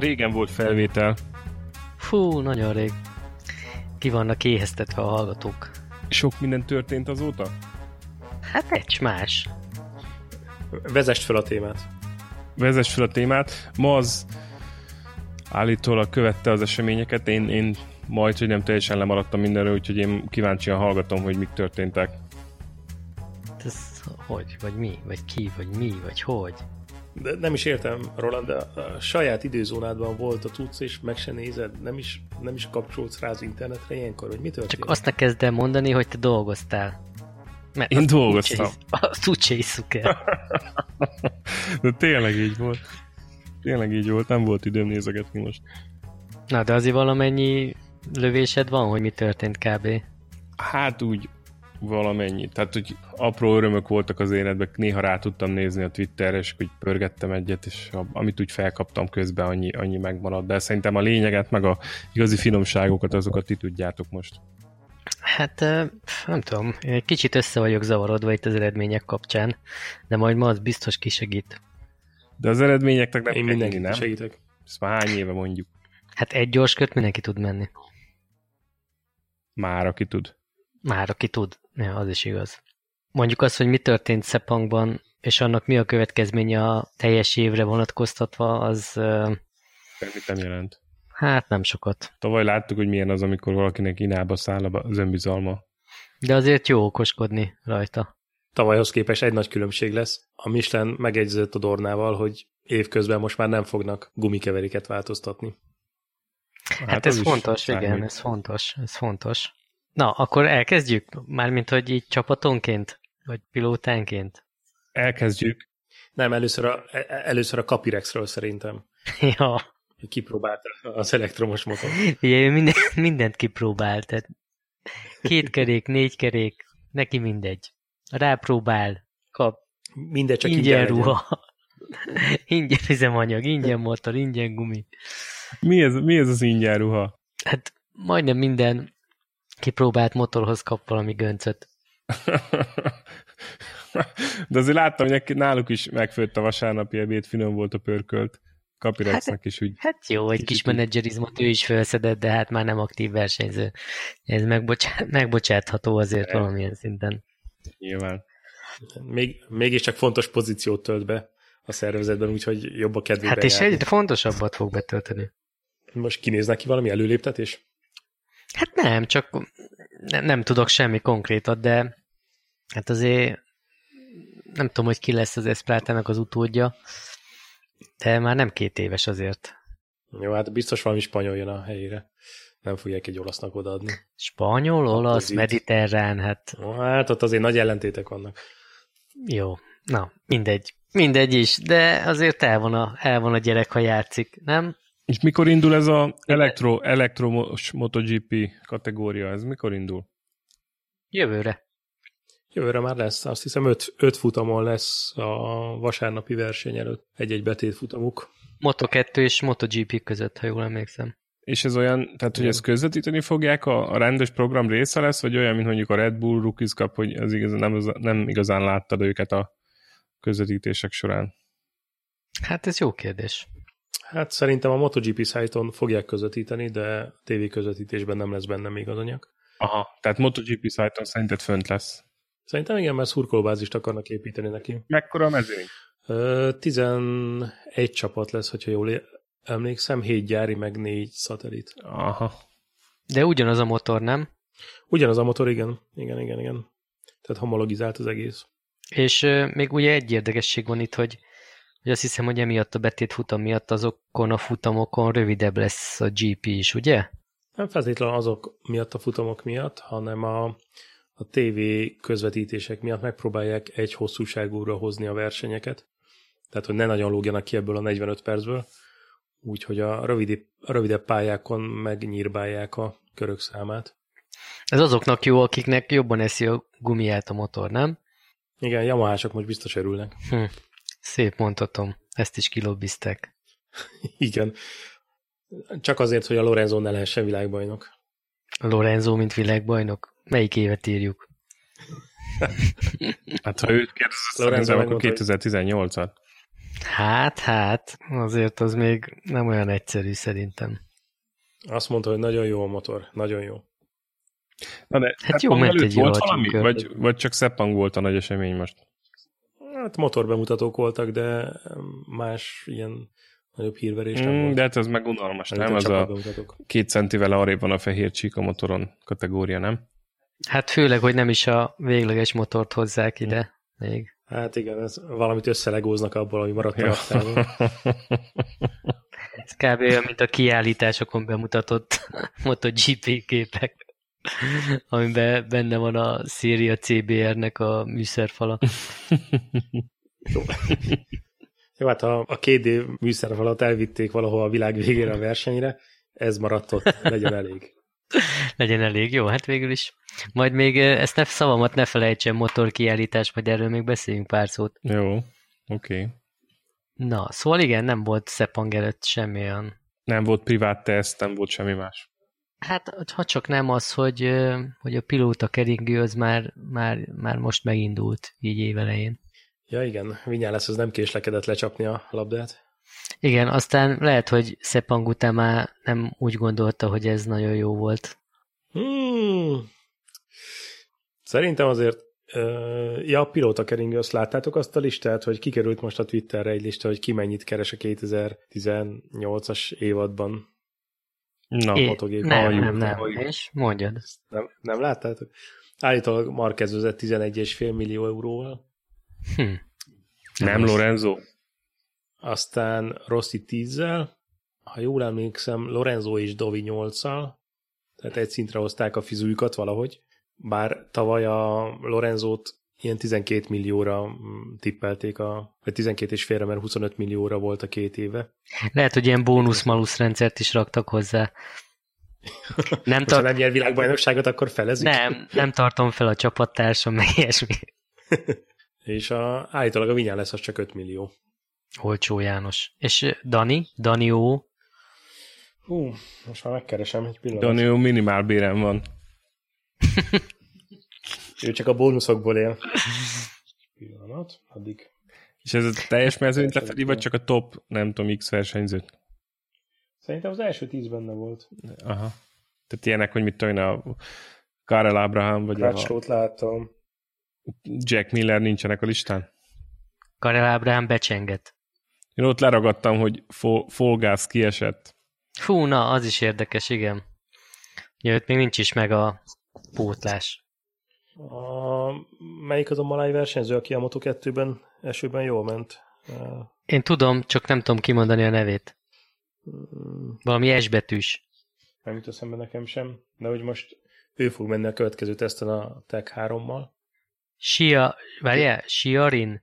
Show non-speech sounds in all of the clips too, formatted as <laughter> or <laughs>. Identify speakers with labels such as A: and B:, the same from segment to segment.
A: Már régen volt felvétel.
B: Fú, nagyon rég. Ki vannak éheztetve a hallgatók.
A: Sok minden történt azóta?
B: Hát egy más.
C: Vezest fel a témát.
A: Vezess fel a témát. Ma az állítólag követte az eseményeket. Én, én majd, hogy nem teljesen lemaradtam mindenről, úgyhogy én kíváncsian hallgatom, hogy mik történtek.
B: Ez hogy? Vagy mi? Vagy ki? Vagy mi? Vagy hogy?
C: De nem is értem, Roland, de a saját időzónádban volt a tudsz, és meg se nézed, nem is, nem is kapcsolsz rá az internetre ilyenkor, hogy mi történt?
B: Csak azt ne kezd el mondani, hogy te dolgoztál. Mert
A: Én dolgoztam.
B: hisz- Azt úgyse hisszük el.
A: De tényleg így volt. Tényleg így volt, nem volt időm nézegetni most.
B: Na, de azért valamennyi lövésed van, hogy mi történt kb.
A: Hát úgy valamennyi. Tehát, hogy apró örömök voltak az életben, néha rá tudtam nézni a Twitterre, és hogy pörgettem egyet, és amit úgy felkaptam közben, annyi, annyi megmaradt. De szerintem a lényeget, meg a igazi finomságokat, azokat ti tudjátok most.
B: Hát nem tudom, én egy kicsit össze vagyok zavarodva itt az eredmények kapcsán, de majd ma az biztos kisegít.
A: De az eredményeknek nem
C: Én
A: hinni, nem?
C: segítek.
A: Ezt már hány éve mondjuk.
B: Hát egy gyors kört mindenki tud menni.
A: Már, aki tud.
B: Már aki tud. Ja, az is igaz. Mondjuk azt, hogy mi történt Szepangban, és annak mi a következménye a teljes évre vonatkoztatva, az
A: Semmit nem jelent.
B: hát nem sokat.
A: Tavaly láttuk, hogy milyen az, amikor valakinek inába száll az önbizalma.
B: De azért jó okoskodni rajta.
C: Tavalyhoz képest egy nagy különbség lesz. A Michelin megegyezett a Dornával, hogy évközben most már nem fognak gumikeveriket változtatni.
B: Hát, hát ez
A: az
B: fontos, igen,
A: számít.
B: ez fontos, ez fontos. Na, akkor elkezdjük? Mármint, hogy így csapatonként? Vagy pilótánként?
A: Elkezdjük.
C: Nem, először a, e- először a Capirexről szerintem, <laughs>
B: ja,
C: hogy kipróbálta az elektromos motor.
B: ugye ő minden, <laughs> mindent kipróbál, tehát két kerék, négy kerék, neki mindegy. Rápróbál, kap,
C: Mindegy, csak
B: ingyen
C: ingyen
B: ruha, <laughs> ingyen üzemanyag, ingyen motor, ingyen gumi.
A: Mi ez, mi ez az ingyen ruha?
B: Hát majdnem minden kipróbált motorhoz kap valami göncöt.
A: De azért láttam, hogy náluk is megfőtt a vasárnapi ebéd, finom volt a pörkölt. Kapirexnek is úgy.
B: Hát jó, egy kis menedzserizmot ő is felszedett, de hát már nem aktív versenyző. Ez megbocsát, megbocsátható azért
A: De.
B: valamilyen szinten.
A: Nyilván.
C: Még, mégiscsak fontos pozíciót tölt be a szervezetben, úgyhogy jobb a kedvében
B: Hát és
C: járni.
B: egyre fontosabbat fog betölteni.
C: Most kinéz neki valami előléptetés?
B: Hát nem, csak nem, nem tudok semmi konkrétat, de hát azért nem tudom, hogy ki lesz az Eszprátának az utódja, de már nem két éves azért.
C: Jó, hát biztos valami spanyol jön a helyére. Nem fogják egy olasznak odaadni.
B: Spanyol, olasz,
C: Opposite.
B: mediterrán, hát
C: Hát ott azért nagy ellentétek vannak.
B: jó. Na, mindegy. Mindegy is, de azért el van a, el van a gyerek, ha játszik, nem?
A: És mikor indul ez a elektro, elektromos MotoGP kategória? Ez mikor indul?
B: Jövőre.
C: Jövőre már lesz, azt hiszem öt, öt futamon lesz a vasárnapi verseny előtt egy-egy betét futamuk.
B: Moto2 és MotoGP között, ha jól emlékszem.
A: És ez olyan, tehát hogy ezt közvetíteni fogják, a, a rendes program része lesz, vagy olyan, mint mondjuk a Red Bull Rookies Cup, hogy az igaz, nem, nem igazán láttad őket a közvetítések során?
B: Hát ez jó kérdés.
C: Hát szerintem a MotoGP szájton fogják közvetíteni, de TV közvetítésben nem lesz benne még az anyag.
A: Aha. Tehát MotoGP szájton szerinted fönt lesz.
C: Szerintem igen, mert szurkolóbázist akarnak építeni neki.
A: Mekkora a mezőny?
C: Ö, 11 csapat lesz, hogyha jól emlékszem, 7 gyári, meg 4 szatellit.
A: Aha.
B: De ugyanaz a motor, nem?
C: Ugyanaz a motor, igen. Igen, igen, igen. Tehát homologizált az egész.
B: És ö, még ugye egy érdekesség van itt, hogy, hogy azt hiszem, hogy emiatt a betét futam miatt azokon a futamokon rövidebb lesz a GP is, ugye?
C: Nem feltétlenül azok miatt a futamok miatt, hanem a, a TV közvetítések miatt megpróbálják egy hosszúságúra hozni a versenyeket. Tehát, hogy ne nagyon lógjanak ki ebből a 45 percből. Úgyhogy a, rövidi, a rövidebb pályákon megnyírbálják a körök számát.
B: Ez azoknak jó, akiknek jobban eszi a gumiát a motor, nem?
C: Igen, Yamahások most biztos örülnek.
B: Hm. Szép mondhatom. Ezt is kilobbiztek. <laughs>
C: Igen. Csak azért, hogy a Lorenzo ne lehessen világbajnok.
B: Lorenzo, mint világbajnok. Melyik évet írjuk? <laughs>
A: Hát ha őt kérdezett,
C: Lorenzo
A: akkor
C: megmondta, hogy-
A: 2018-at.
B: Hát, hát, azért az még nem olyan egyszerű szerintem.
C: Azt mondta, hogy nagyon jó a motor, nagyon jó.
A: Na de
B: Hát jó, ment egy
A: volt valami? Vagy, vagy csak Szeppang volt a nagy esemény most?
C: Hát motorbemutatók voltak, de más ilyen nagyobb hírverés nem
A: Mm,
C: volt.
A: de hát ez meg unalmas, nem? Az a két centivel arrébb van a fehér csík a motoron kategória, nem?
B: Hát főleg, hogy nem is a végleges motort hozzák ide még.
C: Hát igen, ez valamit összelegóznak abból, ami maradt a
A: Ja.
C: raktárból.
B: Ez kb. olyan, mint a kiállításokon bemutatott <laughs> MotoGP képek, <laughs> amiben benne van a Széria CBR-nek a műszerfala. <laughs>
C: Jó, hát a, a két év műszerfalat elvitték valahol a világ végére a versenyre, ez maradt ott, legyen elég. <laughs>
B: Legyen elég jó, hát végül is. Majd még eh, ezt ne, szavamat ne felejtsen, motorkiállítás, majd erről még beszéljünk pár szót.
A: Jó, oké. Okay.
B: Na, szóval igen, nem volt Szepang előtt semmi olyan.
A: Nem volt privát teszt, nem volt semmi más.
B: Hát, ha csak nem az, hogy, hogy a pilóta keringő az már, már, már most megindult, így évelején.
C: Ja igen, Vinyá lesz, az nem késlekedett lecsapni a labdát.
B: Igen, aztán lehet, hogy Szepang után már nem úgy gondolta, hogy ez nagyon jó volt.
C: Hmm. Szerintem azért ja, a pilóta keringő, azt láttátok azt a listát, hogy kikerült most a Twitterre egy lista, hogy ki mennyit keres a 2018-as évadban.
A: Na,
B: É,
C: fotogép.
B: nem,
A: halljuk,
B: nem, nem.
A: halljuk.
B: És mondjad.
C: Nem, nem láttátok? Állítólag Marquez vezet 11,5 millió euróval,
B: Hm.
A: nem Lorenzo?
C: aztán Rossi 10-zel, ha jól emlékszem, Lorenzo és Dovi 8-szal, tehát egy szintre hozták a fizújukat valahogy, bár tavaly a Lorenzót ilyen 12 millióra mm, tippelték, a, vagy 12 és félre, mert 25 millióra volt a két éve.
B: Lehet, hogy ilyen bónusz-malusz rendszert is raktak hozzá. Nem,
C: Most, ha
B: tar-
C: nem nyer világbajnokságot, akkor felezik.
B: nem, nem tartom fel a csapattársam, meg ilyesmi. <laughs>
C: És a, állítólag a Vinyán lesz az csak 5 millió.
B: Olcsó János. És eh, Dani? Dani ó?
C: Hú, most már megkeresem egy pillanat.
A: Daniel minimál bérem van. <laughs>
C: Ő csak a bónuszokból él. Pillanat, addig
A: És ez a teljes mezőnyt lefedi, vagy csak a top, nem tudom, X versenyzőt?
C: Szerintem az első tíz benne volt.
A: Aha. Tehát ilyenek, hogy mit tudom én, a Karel Abraham, vagy a
C: Crutchlow-t láttam.
A: Jack Miller nincsenek a listán?
B: Karel Ábrahám becsenget.
A: Én ott leragadtam, hogy Fo- Folgász kiesett.
B: Fú, na, az is érdekes, igen. Ugye még nincs is meg a pótlás.
C: A, melyik az a maláj versenyző, aki a Moto2-ben esőben jól ment?
B: Én tudom, csak nem tudom kimondani a nevét.
C: mm,
B: Valami S betűs.
C: nem jut eszembe nekem sem, de hogy most ő fog menni a következő teszten a Tech 3-mal.
B: Sia, várjál, Siarin?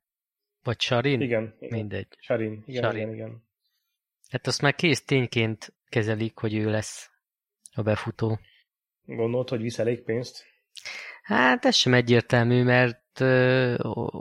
B: Vagy Sarin?
C: Igen, igen.
B: Mindegy.
C: Sarin, igen,
B: Sarin.
C: igen, igen.
B: Hát azt már kész tényként kezelik, hogy ő lesz a befutó.
C: Gondolt, hogy visz elég pénzt?
B: Hát ez sem egyértelmű, mert ö,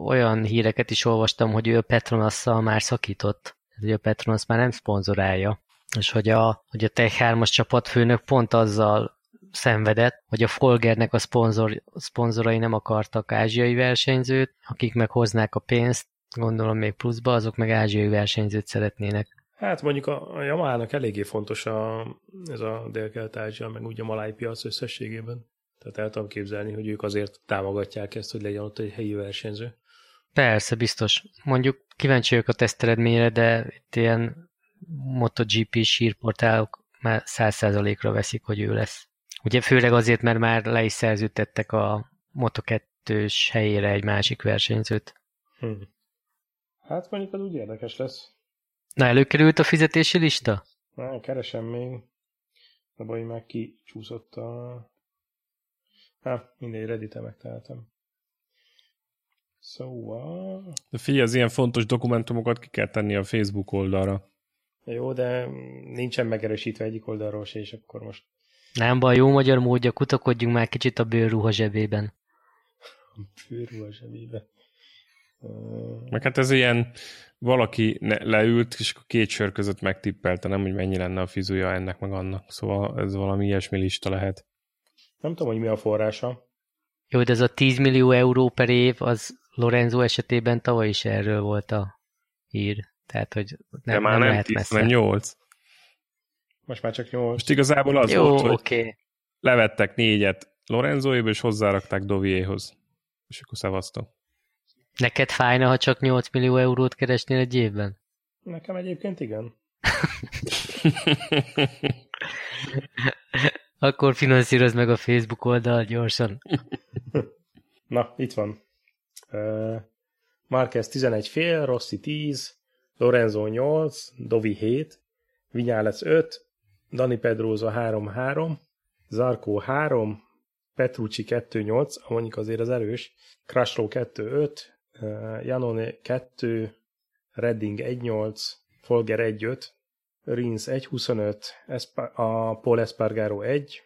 B: olyan híreket is olvastam, hogy ő a Petronasszal már szakított. Hogy a Petronas már nem szponzorálja. És hogy a, hogy a Tech 3-as csapatfőnök pont azzal szenvedett, hogy a Folgernek a szponzor, szponzorai nem akartak ázsiai versenyzőt, akik meg hoznák a pénzt, gondolom még pluszba, azok meg ázsiai versenyzőt szeretnének.
C: Hát mondjuk a, a Yamaha-nak eléggé fontos a, ez a dél-kelet-ázsia, meg úgy a maláj piac összességében. Tehát el tudom képzelni, hogy ők azért támogatják ezt, hogy legyen ott egy helyi versenyző.
B: Persze, biztos. Mondjuk kíváncsi vagyok a teszteredményre, de itt ilyen MotoGP sírportálok már száz százalékra veszik, hogy ő lesz. Ugye főleg azért, mert már le is szerződtettek a Moto2-s helyére egy másik versenyzőt.
C: Hm. Hát mondjuk az úgy érdekes lesz.
B: Na, előkerült a fizetési lista?
C: Na, keresem még. A baj, már kicsúszott a... Hát, mindegy, reddit megtaláltam. Szóval...
A: De figyelj, az ilyen fontos dokumentumokat ki kell tenni a Facebook oldalra.
C: Jó, de nincsen megerősítve egyik oldalról se, és akkor most
B: Nem baj, jó magyar módja, kutakodjunk már kicsit a bőrruha zsebében. <laughs>
C: a zsebébe. Ö,
A: Meg hát ez ilyen, valaki ne, leült, és akkor két sör között megtippelte, nem, hogy mennyi lenne a fizúja ennek meg annak. Szóval ez valami ilyesmi lista lehet.
C: Nem tudom, hogy mi a forrása.
B: Jó, de ez a 10 millió euró per év, az Lorenzo esetében tavaly is erről volt a hír. Tehát, hogy
A: Nem,
B: nem,
A: De már
B: nem,
A: nem,
B: lehet
A: 10,
B: messze.
A: hanem 8.
C: Most már csak nyolc.
A: Most igazából az
B: Jó,
A: volt, hogy.
B: Okay.
A: levettek négyet Lorenzóéba, és hozzárakták Doviéhoz. És akkor szavaztam.
B: Neked fájna, ha csak 8 millió eurót keresnél egy évben?
C: Nekem egyébként igen. <laughs>
B: Akkor finanszírozd meg a Facebook oldal gyorsan. <laughs>
C: Na, itt van. Uh, Marquez 11 fél, Rossi 10, Lorenzo 8, Dovi 7, Vinyales 5, Dani Pedrosa 3-3, Zarko 3, Petrucci 2-8, mondjuk azért az erős, Crashlow 2-5, uh, Janone 2, Redding 1-8, Folger 1-5, Rins 1-25, Espa- a Paul Espargaro 1,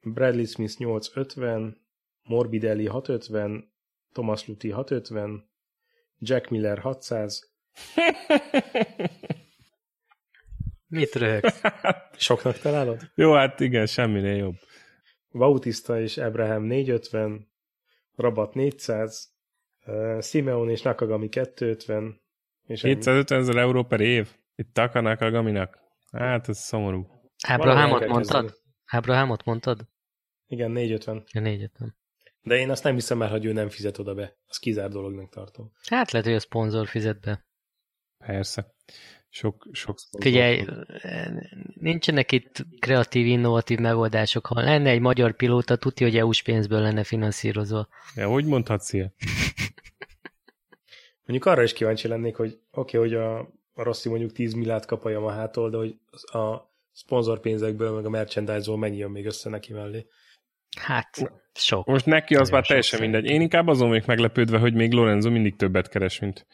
C: Bradley Smith 8-50, Morbidelli 650, Thomas Luthi 650, Jack Miller 600. <laughs>
B: Mit röhögsz? <laughs>
C: Soknak találod?
A: Jó, hát igen, semminél jobb.
C: Bautista és Abraham 450, Rabat 400, uh, Simeon és Nakagami 250, és ennyi.
A: 750 ezer euró per év? Itt takanak a gaminak? Hát, ez szomorú.
B: Ábrahámot mondtad? Ábrahámot mondtad?
C: Igen, 450.
B: Ja, négyet
C: De én azt nem hiszem el, hogy ő nem fizet oda be. Az kizár dolognak tartom.
B: Hát lehet, hogy a szponzor fizet be.
A: Persze. Sok, sok
B: Figyelj, nincsenek itt kreatív, innovatív megoldások. Ha lenne egy magyar pilóta, tudja, hogy EU-s pénzből lenne finanszírozva.
A: Ja, hogy mondhatsz ilyet? <laughs>
C: Mondjuk arra is kíváncsi lennék, hogy oké, okay, hogy a, a Rossi mondjuk 10 milliárd kap a Yamaha-tól, de hogy a szponzorpénzekből, meg a merchandise-ból mennyi jön még össze neki mellé.
B: Hát, sok.
A: Most neki az már teljesen
B: szerintem.
A: mindegy. Én inkább azon vagyok meglepődve, hogy még Lorenzo mindig többet keres, mint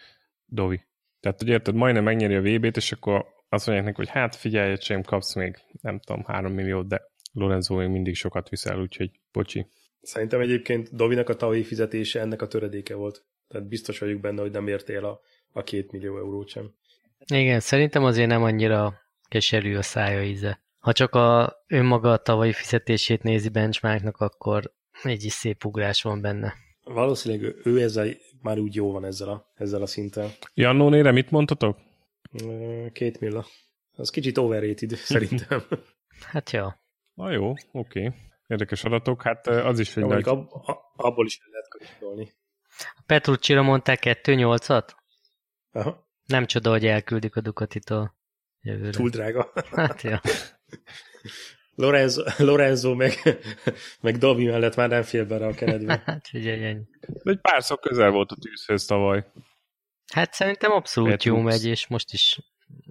A: Dovi. Tehát, hogy érted, majdnem megnyeri a VB-t, és akkor azt mondják neki, hogy hát figyelj, öcsém, kapsz még, nem tudom, három milliót, de Lorenzo még mindig sokat viszel, úgyhogy bocsi.
C: Szerintem egyébként Dovinak a tavalyi fizetése ennek a töredéke volt. Tehát biztos vagyok benne, hogy nem ért el a, a két millió eurót sem.
B: Igen, szerintem azért nem annyira keserű a szája íze. Ha csak a önmaga a tavalyi fizetését nézi benchmarknak, akkor egy is szép ugrás van benne.
C: Valószínűleg ő- ő ezzel már úgy jó van ezzel a, ezzel a szinten.
A: Jannónére mit mondtatok?
C: Két milla. Az kicsit overrated <laughs> szerintem.
B: Hát ja.
A: Na jó, oké. Érdekes adatok, hát az is egy
C: Mondjuk
A: nagy...
C: ab, abból is lehet kapcsolni.
B: A Petrucci-ra mondták 2-8-at?
C: Aha,
B: Nem csoda, hogy elküldik a Ducatitól jövőre.
C: túl drága.
B: Hát ja. <laughs>
C: Lorenzo, Lorenzo meg, meg Dovi mellett már nem fél bele a keretbe. <laughs>
B: Hát figyelj, ennyi.
A: De egy párszor közel volt a tűzhöz tavaly.
B: Hát szerintem abszolút
A: Petrux.
B: jó megy, és most is,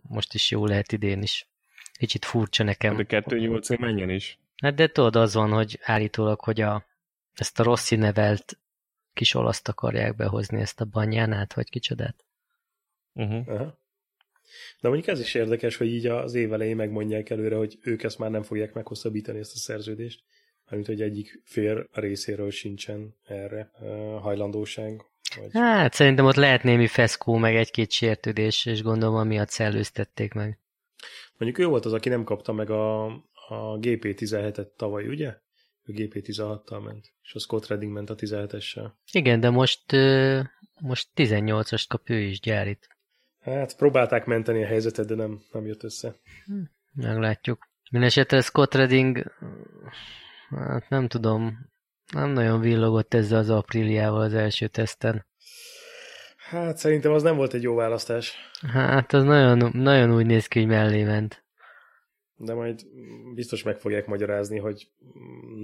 B: most is jó lehet idén is. Kicsit furcsa nekem.
A: De 2 én menjen is.
B: Hát de tudod, az van, hogy állítólag, hogy a, ezt a Rossi nevelt kis olaszt akarják behozni, ezt a banyánát, vagy kicsodát.
A: Uh-huh.
C: Aha. De mondjuk ez is érdekes, hogy így az év elején megmondják előre, hogy ők ezt már nem fogják meghosszabbítani ezt a szerződést, mármint hogy egyik fél részéről sincsen erre hajlandóság. Vagy...
B: Hát szerintem ott lehet némi feszkó, meg egy-két sértődés, és gondolom amiatt szellőztették meg.
C: Mondjuk ő volt az, aki nem kapta meg a, a GP17-et tavaly, ugye? Ő GP16-tal ment, és a Scott Redding ment a 17-essel.
B: Igen, de most, most 18-ast kap ő is gyárit.
C: Hát próbálták menteni a helyzetet, de nem, nem jött össze.
B: Meglátjuk. Mindenesetre Scott Redding, hát nem tudom, nem nagyon villogott ezzel az apríliával az első teszten.
C: Hát szerintem az nem volt egy jó választás,
B: Hát az nagyon, nagyon úgy néz ki, hogy mellé ment.
C: De majd biztos meg fogják magyarázni, hogy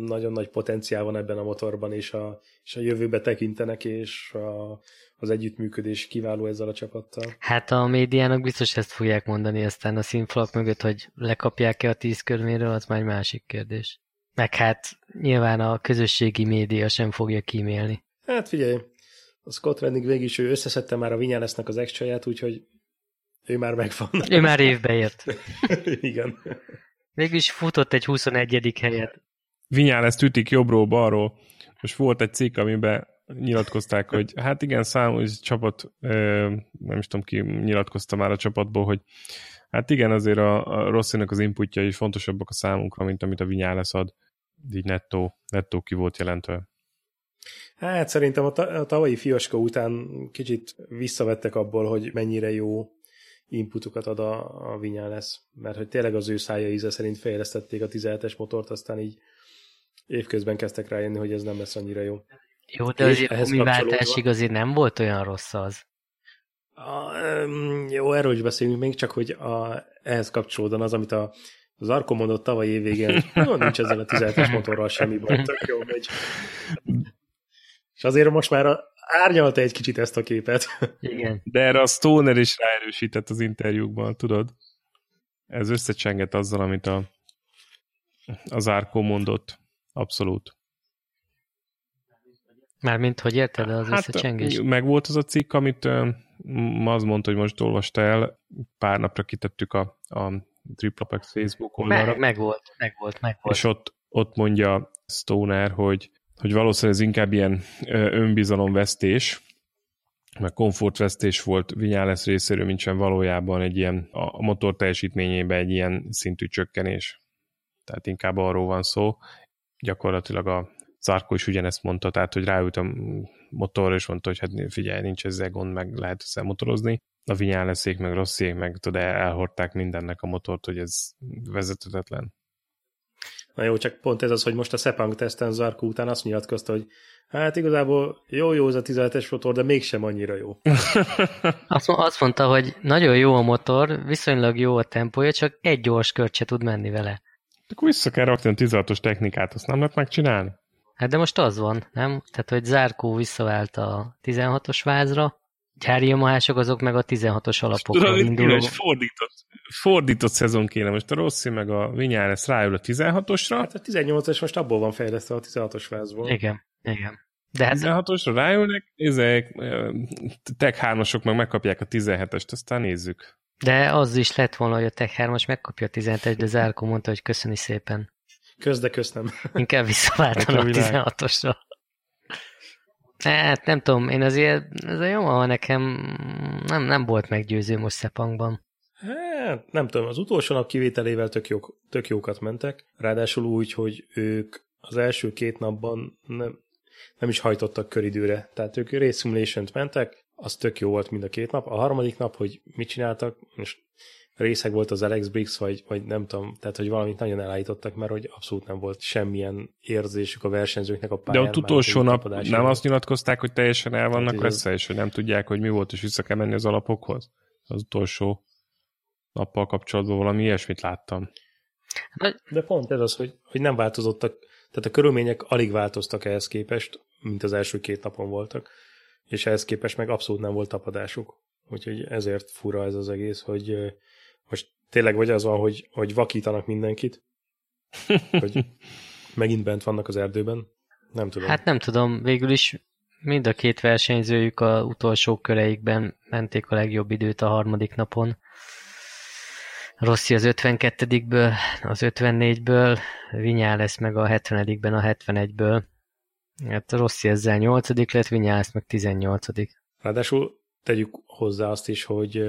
C: nagyon nagy potenciál van ebben a motorban, és a, és a jövőbe tekintenek, és a, az együttműködés kiváló ezzel a csapattal.
B: Hát a médiának biztos ezt fogják mondani, aztán a színfalak mögött, hogy lekapják-e a tíz körméről, az már egy másik kérdés. Meg hát nyilván a közösségi média sem fogja kímélni.
C: Hát figyelj, a Scott Redding végig is ő összeszedte már a Vinyálesznek az extra úgyhogy ő már megvan.
B: Ő már évbe ért. <laughs>
C: Igen.
B: Végülis futott egy 21. helyet.
A: Vinyál ezt ütik jobbról-balról. Most volt egy cikk, amiben nyilatkozták, hogy hát igen, számos csapat, nem is tudom ki nyilatkozta már a csapatból, hogy hát igen, azért a, a Rosszinak az inputja is fontosabbak a számunkra, mint amit a Vinyáles ad. Így nettó, nettó ki volt jelentve.
C: Hát szerintem a, ta- a tavalyi fiaska után kicsit visszavettek abból, hogy mennyire jó inputokat ad a, a Vinyán lesz, mert hogy tényleg az ő szája íze szerint fejlesztették a 17-es motort, aztán így évközben kezdtek rájönni, hogy ez nem lesz annyira jó.
B: Jó, de azért a gumiváltásig azért nem volt olyan rossz az.
C: A, um, jó, erről is beszélünk még, csak hogy a, ehhez kapcsolódóan az, amit a, az Arko mondott tavaly évvégén, jó, <laughs> nincs ezzel a 17-es motorral semmi baj, tök jó megy. És azért most már árnyalta egy kicsit ezt a képet.
B: Igen.
A: De erre a Stoner is ráerősített az interjúkban, tudod? Ez összecsengett azzal, amit a, az Árkó mondott. Abszolút.
B: Mármint, hogy érted az hát, összecsengés?
A: Meg volt az a cikk, amit ma az mondta, hogy most olvasta el, pár napra kitettük a, a Triplapex Facebook oldalra.
B: Meg, meg volt, meg volt, meg volt.
A: És ott, ott mondja Stoner, hogy hogy valószínűleg ez inkább ilyen önbizalomvesztés, meg komfortvesztés volt Vinyales részéről, mint sem valójában egy ilyen, a motor teljesítményében egy ilyen szintű csökkenés. Tehát inkább arról van szó. Gyakorlatilag a Zarko is ugyanezt mondta, tehát hogy ráült a motorra, és mondta, hogy hát figyelj, nincs ezzel gond, meg lehet össze motorozni. A Vinyaleszék, meg Rosszék, meg tudod, elhordták mindennek a motort, hogy ez vezethetetlen.
C: Na jó, csak pont ez az, hogy most a Sepang teszten Zarko után azt nyilatkozta, hogy hát igazából jó-jó az a 17-es motor, de mégsem annyira jó. <laughs>
B: azt, azt mondta, hogy nagyon jó a motor, viszonylag jó a tempója, csak egy gyors kört se tud menni vele.
A: Akkor vissza kell rakni a 16-os technikát, azt nem lehet megcsinálni?
B: Hát de most az van, nem? Tehát, hogy Zárkó visszavált a 16-os vázra, gyári Yamahások azok meg a 16-os alapokról induló. Egy
A: fordított, fordított szezon kéne. Most a Rossi meg a Vinyales ráül a 16-osra.
C: Hát a 18-os most abból van fejlesztve a 16-os vázból.
B: Igen, igen. De hát...
A: 16-osra ráülnek, ezek tech 3 meg megkapják a 17-est, aztán nézzük.
B: De az is lett volna, hogy a Tech 3-as megkapja a 17-est, de Zárko mondta, hogy köszöni szépen.
C: Kösz, de kösz nem.
B: Inkább visszavártam a 16-osra. Hát nem tudom, én azért, ez a jó, nekem nem, nem volt meggyőző most Szepangban.
C: Hát, nem tudom, az utolsó nap kivételével tök, jók, tök jókat mentek, ráadásul úgy, hogy ők az első két napban nem, nem is hajtottak köridőre, tehát ők race mentek, az tök jó volt mind a két nap. A harmadik nap, hogy mit csináltak, most részeg volt az Alex Briggs, vagy, vagy nem tudom, tehát hogy valamit nagyon elállítottak, mert hogy abszolút nem volt semmilyen érzésük a versenyzőknek a pályán.
A: De ott utolsó nap nem azt nyilatkozták, hogy teljesen el vannak össze, és hogy nem tudják, hogy mi volt, és vissza kell menni az alapokhoz? Az utolsó nappal kapcsolatban valami ilyesmit láttam.
C: De pont ez az, hogy, hogy nem változottak, tehát a körülmények alig változtak ehhez képest, mint az első két napon voltak, és ehhez képest meg abszolút nem volt tapadásuk. Úgyhogy ezért fura ez az egész, hogy most tényleg vagy az van, hogy, hogy vakítanak mindenkit, <laughs> hogy megint bent vannak az erdőben. Nem tudom.
B: Hát nem tudom, végül is mind a két versenyzőjük a utolsó köreikben menték a legjobb időt a harmadik napon. Rossi az 52-ből, az 54-ből, Vinyales meg a 70-ben a 71-ből. Hát Rossi ezzel 8 lett, Vinyales meg 18
C: Ráadásul tegyük hozzá azt is, hogy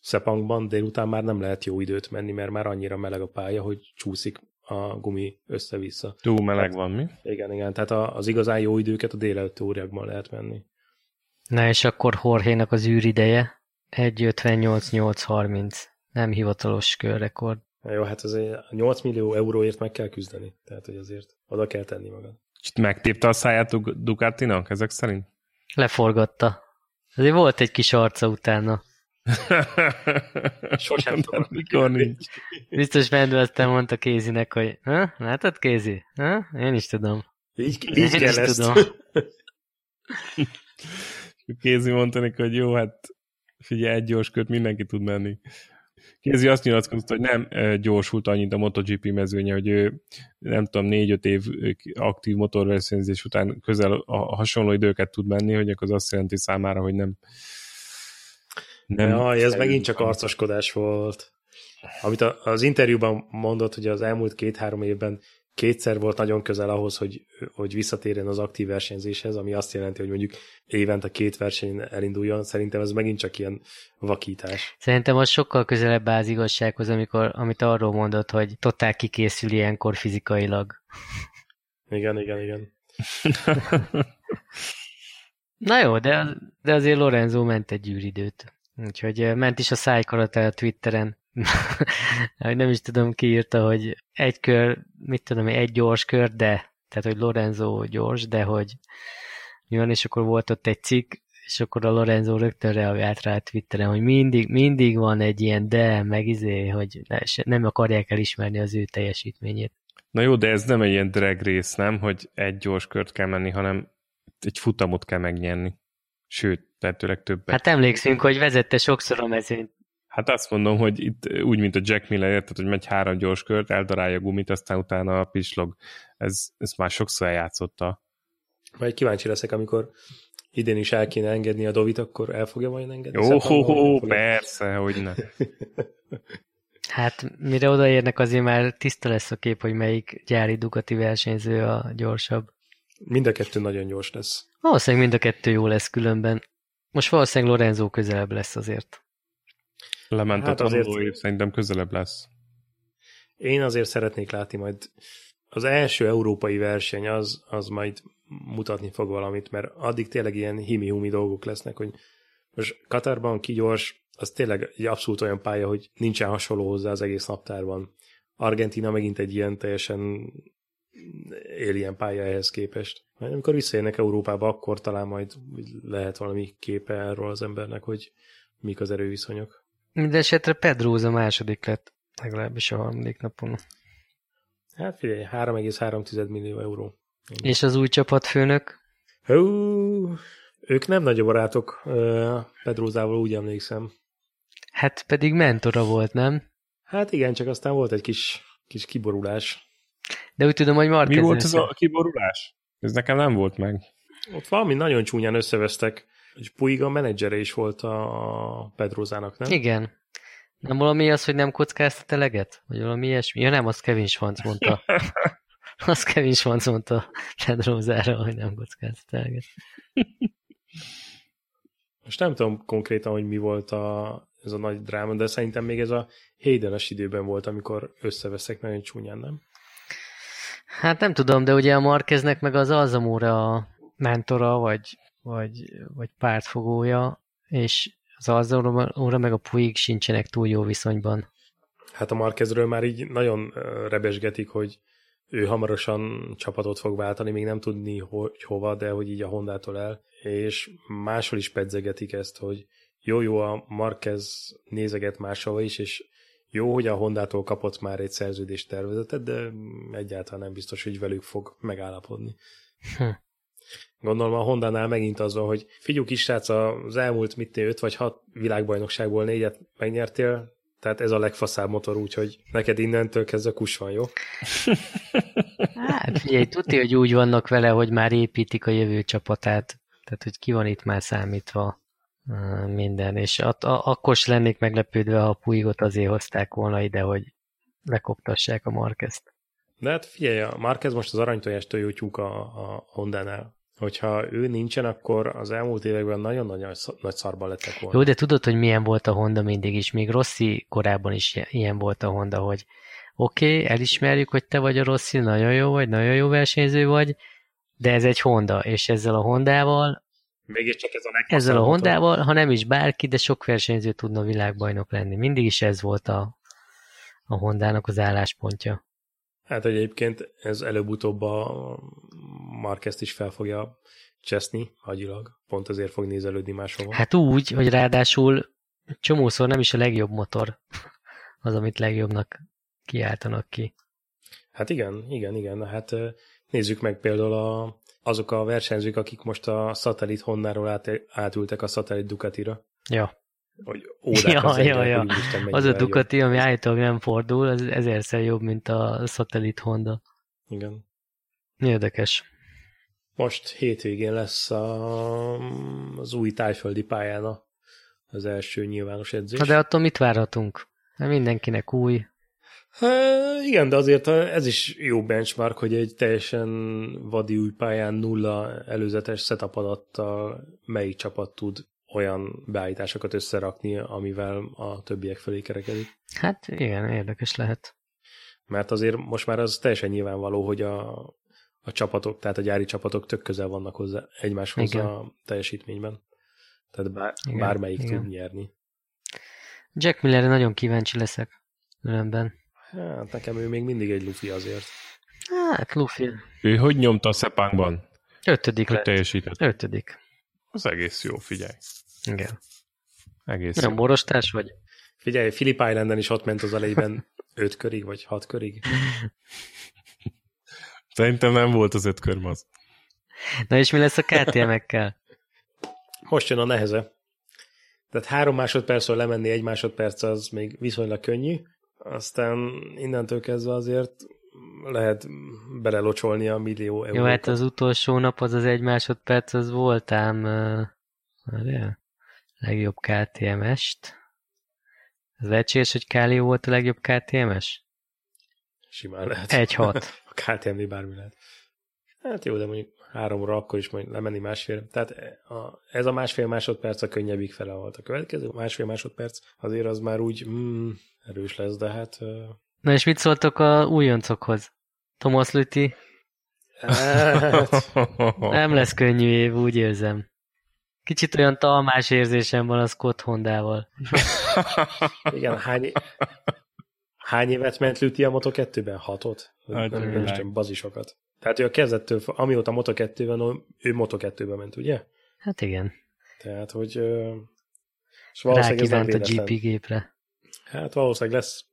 C: Szepangban délután már nem lehet jó időt menni, mert már annyira meleg a pálya, hogy csúszik a gumi össze-vissza.
A: Túl meleg van, mi?
C: Igen, igen. Tehát az igazán jó időket a délelőtt órákban lehet menni.
B: Na és akkor Horhénak az űrideje 1.58.830. Nem hivatalos körrekord.
C: Na jó, hát azért 8 millió euróért meg kell küzdeni. Tehát, hogy azért oda kell tenni magad.
A: Kicsit megtépte a száját Ducatinak ezek szerint?
B: Leforgatta. Azért volt egy kis arca utána.
C: Sosem tudom.
A: Mikor nincs.
B: Biztos Mendő aztán mondta Kézinek, hogy ha? látod Kézi? Ha? Én is tudom.
C: Így, így Én kell ezt. Tudom. <laughs>
A: Kézi mondta neki, hogy jó, hát figyelj, egy gyors kört mindenki tud menni. Kézi azt nyilatkozta, hogy nem gyorsult annyit a MotoGP mezőnye, hogy ő nem tudom, négy-öt év aktív motorversenyzés után közel a hasonló időket tud menni, hogy akkor az azt jelenti számára, hogy nem
C: nem ja, ez megint csak arcoskodás volt. Amit az interjúban mondott, hogy az elmúlt két-három évben kétszer volt nagyon közel ahhoz, hogy, hogy visszatérjen az aktív versenyzéshez, ami azt jelenti, hogy mondjuk évente két verseny elinduljon. Szerintem ez megint csak ilyen vakítás.
B: Szerintem az sokkal közelebb áll az igazsághoz, amikor, amit arról mondott, hogy totál kikészül ilyenkor fizikailag.
C: Igen, igen, igen. <laughs>
B: Na jó, de, de azért Lorenzo ment egy űridőt. Úgyhogy ment is a szájkarata a Twitteren. <laughs> nem is tudom, ki írta, hogy egy kör, mit tudom, egy gyors kör, de, tehát, hogy Lorenzo gyors, de hogy mi van, és akkor volt ott egy cikk, és akkor a Lorenzo rögtön reagált rá a Twitteren, hogy mindig, mindig van egy ilyen de, meg izé, hogy nem akarják elismerni az ő teljesítményét.
A: Na jó, de ez nem egy ilyen drag race, nem, hogy egy gyors kört kell menni, hanem egy futamot kell megnyerni. Sőt, tehetőleg többet.
B: Hát emlékszünk, hogy vezette sokszor a mezőnyt.
A: Hát azt mondom, hogy itt úgy, mint a Jack Miller, érted, hogy megy három gyors kört, eldarálja a gumit, aztán utána a pislog. Ez, ez már sokszor eljátszotta.
C: Majd kíváncsi leszek, amikor idén is el kéne engedni a Dovit, akkor el fogja majd engedni?
A: Jó, ho, ho, persze, hogy ne. <laughs>
B: hát mire odaérnek, azért már tiszta lesz a kép, hogy melyik gyári Ducati versenyző a gyorsabb.
C: Mind a kettő nagyon gyors lesz.
B: Valószínűleg mind a kettő jó lesz különben. Most valószínűleg Lorenzo közelebb lesz azért.
A: Lement hát a azért... szerintem közelebb lesz.
C: Én azért szeretnék látni majd az első európai verseny az, az majd mutatni fog valamit, mert addig tényleg ilyen himi-humi dolgok lesznek, hogy most Katarban ki gyors, az tényleg egy abszolút olyan pálya, hogy nincsen hasonló hozzá az egész naptárban. Argentina megint egy ilyen teljesen alien pálya ehhez képest. Majd amikor visszajönnek Európába, akkor talán majd lehet valami képe erről az embernek, hogy mik az erőviszonyok.
B: Mindenesetre Pedróza második lett, legalábbis a harmadik napon.
C: Hát figyelj, 3,3 millió euró.
B: És az új csapatfőnök?
C: Hú, ők nem nagy barátok Pedrózával, úgy emlékszem.
B: Hát pedig mentora volt, nem?
C: Hát igen, csak aztán volt egy kis, kis kiborulás.
B: De úgy tudom, hogy Marquez
A: Mi volt ez a kiborulás? Ez nekem nem volt meg.
C: Ott valami nagyon csúnyán összevesztek. És Puiga menedzsere is volt a Pedrózának, nem?
B: Igen. Nem valami az, hogy nem kockáztat eleget? Vagy valami ilyesmi? Ja nem, az Kevin Schwanz mondta. <laughs> az Kevin Schwanz mondta Pedrózára, hogy nem kockáztat eleget.
C: Most nem tudom konkrétan, hogy mi volt a, ez a nagy dráma, de szerintem még ez a Hayden-es időben volt, amikor összeveszek nagyon csúnyán, nem?
B: Hát nem tudom, de ugye a Markeznek meg az Alzamóra a mentora, vagy, vagy, vagy pártfogója, és az Alzamóra meg a Puig sincsenek túl jó viszonyban.
C: Hát a Markezről már így nagyon rebesgetik, hogy ő hamarosan csapatot fog váltani, még nem tudni, hogy hova, de hogy így a Hondától el, és máshol is pedzegetik ezt, hogy jó-jó a Marquez nézeget máshova is, és jó, hogy a Hondától kapott már egy szerződést tervezetet, de egyáltalán nem biztos, hogy velük fog megállapodni. Hm. Gondolom a Hondánál megint az van, hogy figyú kisrác, az elmúlt mit 5 vagy 6 világbajnokságból négyet megnyertél, tehát ez a legfaszább motor, úgyhogy neked innentől kezdve kus van, jó?
B: Hát figyelj, tudja, hogy úgy vannak vele, hogy már építik a jövő csapatát. Tehát, hogy ki van itt már számítva minden, és at, a, akkor is lennék meglepődve, ha a Puigot azért hozták volna ide, hogy lekoptassák a Marquez-t.
C: De hát figyelj, a Marquez most az aranytojástól jó tyúk a, a Honda-nál. Hogyha ő nincsen, akkor az elmúlt években nagyon-nagyon nagy szarban lettek volna.
B: Jó, de tudod, hogy milyen volt a Honda mindig is, még Rossi korábban is ilyen volt a Honda, hogy oké, okay, elismerjük, hogy te vagy a Rossi, nagyon jó vagy, nagyon jó versenyző vagy, de ez egy Honda, és ezzel a Hondával
C: Mégiscsak ez a
B: Ezzel a Hondával, ha nem is bárki, de sok versenyző tudna világbajnok lenni. Mindig is ez volt a, a Hondának az álláspontja.
C: Hát egyébként ez előbb-utóbb a Marquez is fel fogja cseszni hagyilag, pont azért fog nézelődni máshova.
B: Hát úgy, hogy ráadásul csomószor nem is a legjobb motor az, amit legjobbnak kiáltanak ki.
C: Hát igen, igen, igen. Hát nézzük meg például a azok a versenyzők, akik most a szatellit Honnáról át, átültek a szatellit Ducatira.
B: Ja.
C: Hogy ja, ja, ja.
B: Az a Ducati, jobb. ami állítólag nem fordul, az ezerszer jobb, mint a szatellit Honda.
C: Igen.
B: Érdekes.
C: Most hétvégén lesz a, az új tájföldi pályán az első nyilvános edzés.
B: Na de attól mit várhatunk? Mindenkinek új,
C: Há, igen, de azért ez is jó benchmark, hogy egy teljesen vadi új pályán nulla előzetes setup adattal melyik csapat tud olyan beállításokat összerakni, amivel a többiek felé kerekedik.
B: Hát igen, érdekes lehet.
C: Mert azért most már az teljesen nyilvánvaló, hogy a, a csapatok, tehát a gyári csapatok tök közel vannak hozzá egymáshoz igen. a teljesítményben. Tehát bár, igen, bármelyik igen. tud nyerni.
B: Jack Millerre nagyon kíváncsi leszek. Különben.
C: Hát nekem ő még mindig egy lufi azért.
B: Hát, Luffy.
A: Ő hogy nyomta a Szepánkban?
B: Ötödik
A: Hogy
B: lett.
A: teljesített?
B: Ötödik.
A: Az egész jó, figyelj.
B: Igen.
A: Egész
B: Nem
A: jó.
B: borostás vagy?
C: Figyelj, Philip Islanden is ott ment az elejében <laughs> öt körig, vagy hat körig.
A: Szerintem nem volt az öt körmaz.
B: Na és mi lesz a KTM-ekkel?
C: Most jön a neheze. Tehát három másodpercről lemenni egy másodperc az még viszonylag könnyű, aztán innentől kezdve azért lehet belelocsolni a millió eurót.
B: Jó, hát az utolsó nap az az egy másodperc, az voltám uh, várjál, legjobb KTM-est. Ez lehetséges, hogy Káli volt a legjobb KTM-es?
C: Simán lehet.
B: 1-6. <laughs>
C: A KTM-nél bármi lehet. Hát jó, de mondjuk háromra akkor is majd lemenni másfél. Tehát a, ez a másfél másodperc a könnyebbik fele volt. A következő másfél másodperc azért az már úgy mm, erős lesz, de hát... Uh,
B: Na és mit szóltok a újoncokhoz? Thomas Lüti?
C: hát <laughs>
B: Nem lesz könnyű év, úgy érzem. Kicsit olyan talmás érzésem van a Scott Hondával. <laughs>
C: igen, hány, hány évet ment Lüti a Moto2-ben? Hatot?
A: Hát,
C: nem, bazisokat. Tehát ő a kezdettől, amióta Moto2-ben, ő Moto2-ben ment, ugye?
B: Hát igen.
C: Tehát, hogy... És valószínűleg ez nem
B: a. GP gépre.
C: Hát valószínűleg lesz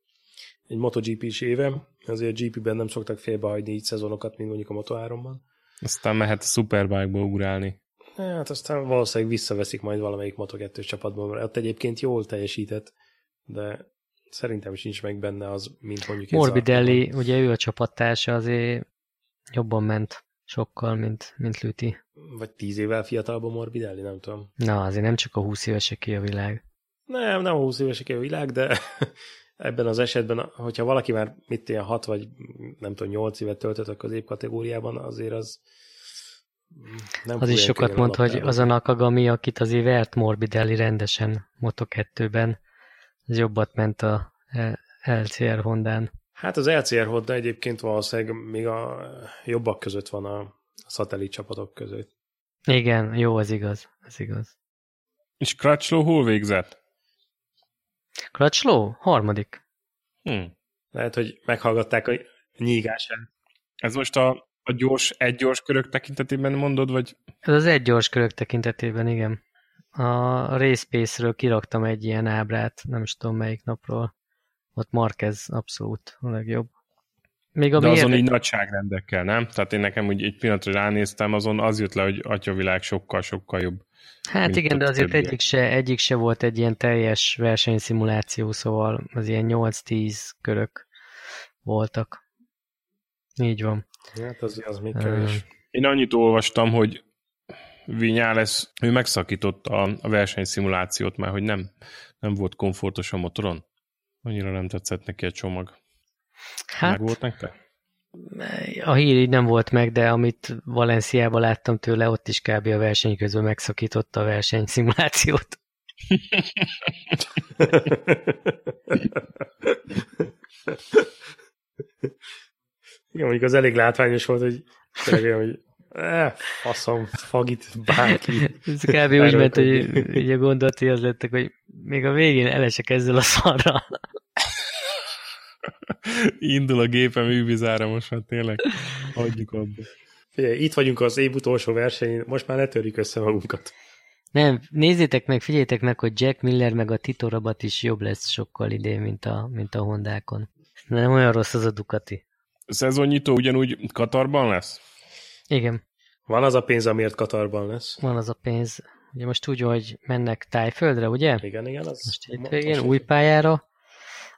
C: egy MotoGP-s éve, azért GP-ben nem szoktak félbehagyni így szezonokat, mint mondjuk a Moto3-ban.
A: Aztán mehet a Superbike-ba ugrálni.
C: Hát aztán valószínűleg visszaveszik majd valamelyik Moto2-s csapatban, mert ott egyébként jól teljesített, de szerintem sincs meg benne az, mint mondjuk
B: Morbidelli, ugye ő a csapattársa, azért jobban ment sokkal, mint, mint Lüti.
C: Vagy tíz évvel fiatalabb a Morbidelli, nem tudom.
B: Na, azért nem csak a 20 éveseké a világ.
C: Nem, nem a 20 évesek a világ, de <laughs> ebben az esetben, hogyha valaki már mit ilyen 6 vagy nem tudom, 8 évet töltött a középkategóriában, azért az nem
B: Az is sokat mond, hogy az a Nakagami, akit azért vert Morbidelli rendesen Moto2-ben, az jobbat ment a LCR Hondán.
C: Hát az LCR Honda egyébként valószínűleg még a jobbak között van a szatellit csapatok között.
B: Igen, jó, az igaz, az igaz.
A: És Crutchlow hol végzett?
B: Crutchlow? Harmadik.
A: Hm.
C: Lehet, hogy meghallgatták a nyígását.
A: Ez most a, a gyors, egy gyors körök tekintetében mondod, vagy
B: Ez az egy gyors körök tekintetében, igen. A Racepace-ről kiraktam egy ilyen ábrát, nem is tudom melyik napról. Ott Marquez abszolút a legjobb. Még
A: de
B: ami
A: azon
B: érde-
A: így nagyságrendekkel, nem? Tehát én nekem úgy egy pillanatra ránéztem, azon az jött le, hogy atyavilág sokkal-sokkal jobb.
B: Hát igen, de azért
A: többiek.
B: egyik se, egyik se volt egy ilyen teljes versenyszimuláció, szóval az ilyen 8-10 körök voltak. Így van.
C: Hát az, az még kevés.
A: Én annyit olvastam, hogy Vinyales, ő megszakította a, a versenyszimulációt, mert hogy nem, nem volt komfortos a motoron. Annyira nem tetszett neki a csomag.
B: Hát,
A: Meg volt nektek?
B: a hír így nem volt meg, de amit Valenciában láttam tőle, ott is kb. a verseny közben megszakította a versenyszimulációt.
C: Igen, mondjuk az elég látványos volt, hogy tényleg olyan, hogy eh, faszom, fagit, bárki.
B: Ez kb. úgy ment, hogy így a gondolatai az lettek, hogy még a végén elesek ezzel a szarral.
A: Indul a gépem űbizára most már tényleg. Hagyjuk abba.
C: Figyelj, itt vagyunk az év utolsó versenyén, most már ne törjük össze magunkat.
B: Nem, nézzétek meg, figyeljétek meg, hogy Jack Miller meg a Tito Rabat is jobb lesz sokkal idén, mint a, mint a Hondákon. Nem olyan rossz az a Ducati.
A: Szezonnyitó ugyanúgy Katarban lesz?
B: Igen,
C: Van az a pénz, amiért Katarban lesz.
B: van az a pénz. Ugye most úgy, hogy mennek Tájföldre, ugye?
C: Igen, igen. Az
B: Most
C: mo-
B: hétvégén,
C: most-
B: új pályára.
A: De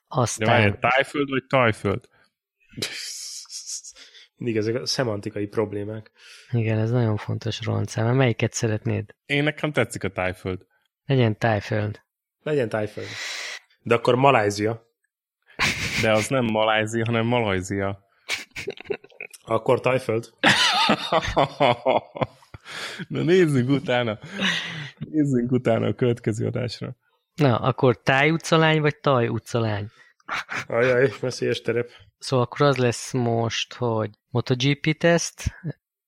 B: Aztán
A: várjál, Tájföld vagy Tajföld? <laughs>
C: Mindig ezek a szemantikai problémák.
B: Igen, ez nagyon fontos roncám. Melyiket szeretnéd?
A: Én nekem tetszik a Tájföld.
B: Legyen Tájföld.
C: Legyen tájföld. De akkor Malázia.
A: De az nem Malázia, hanem Malajzia. <laughs>
C: Akkor tájföld. <laughs>
A: Na nézzünk utána. Nézzünk utána a következő adásra.
B: Na, akkor Táj utcalány, vagy Taj utcalány?
C: Ajaj, veszélyes terep.
B: Szóval akkor az lesz most, hogy MotoGP teszt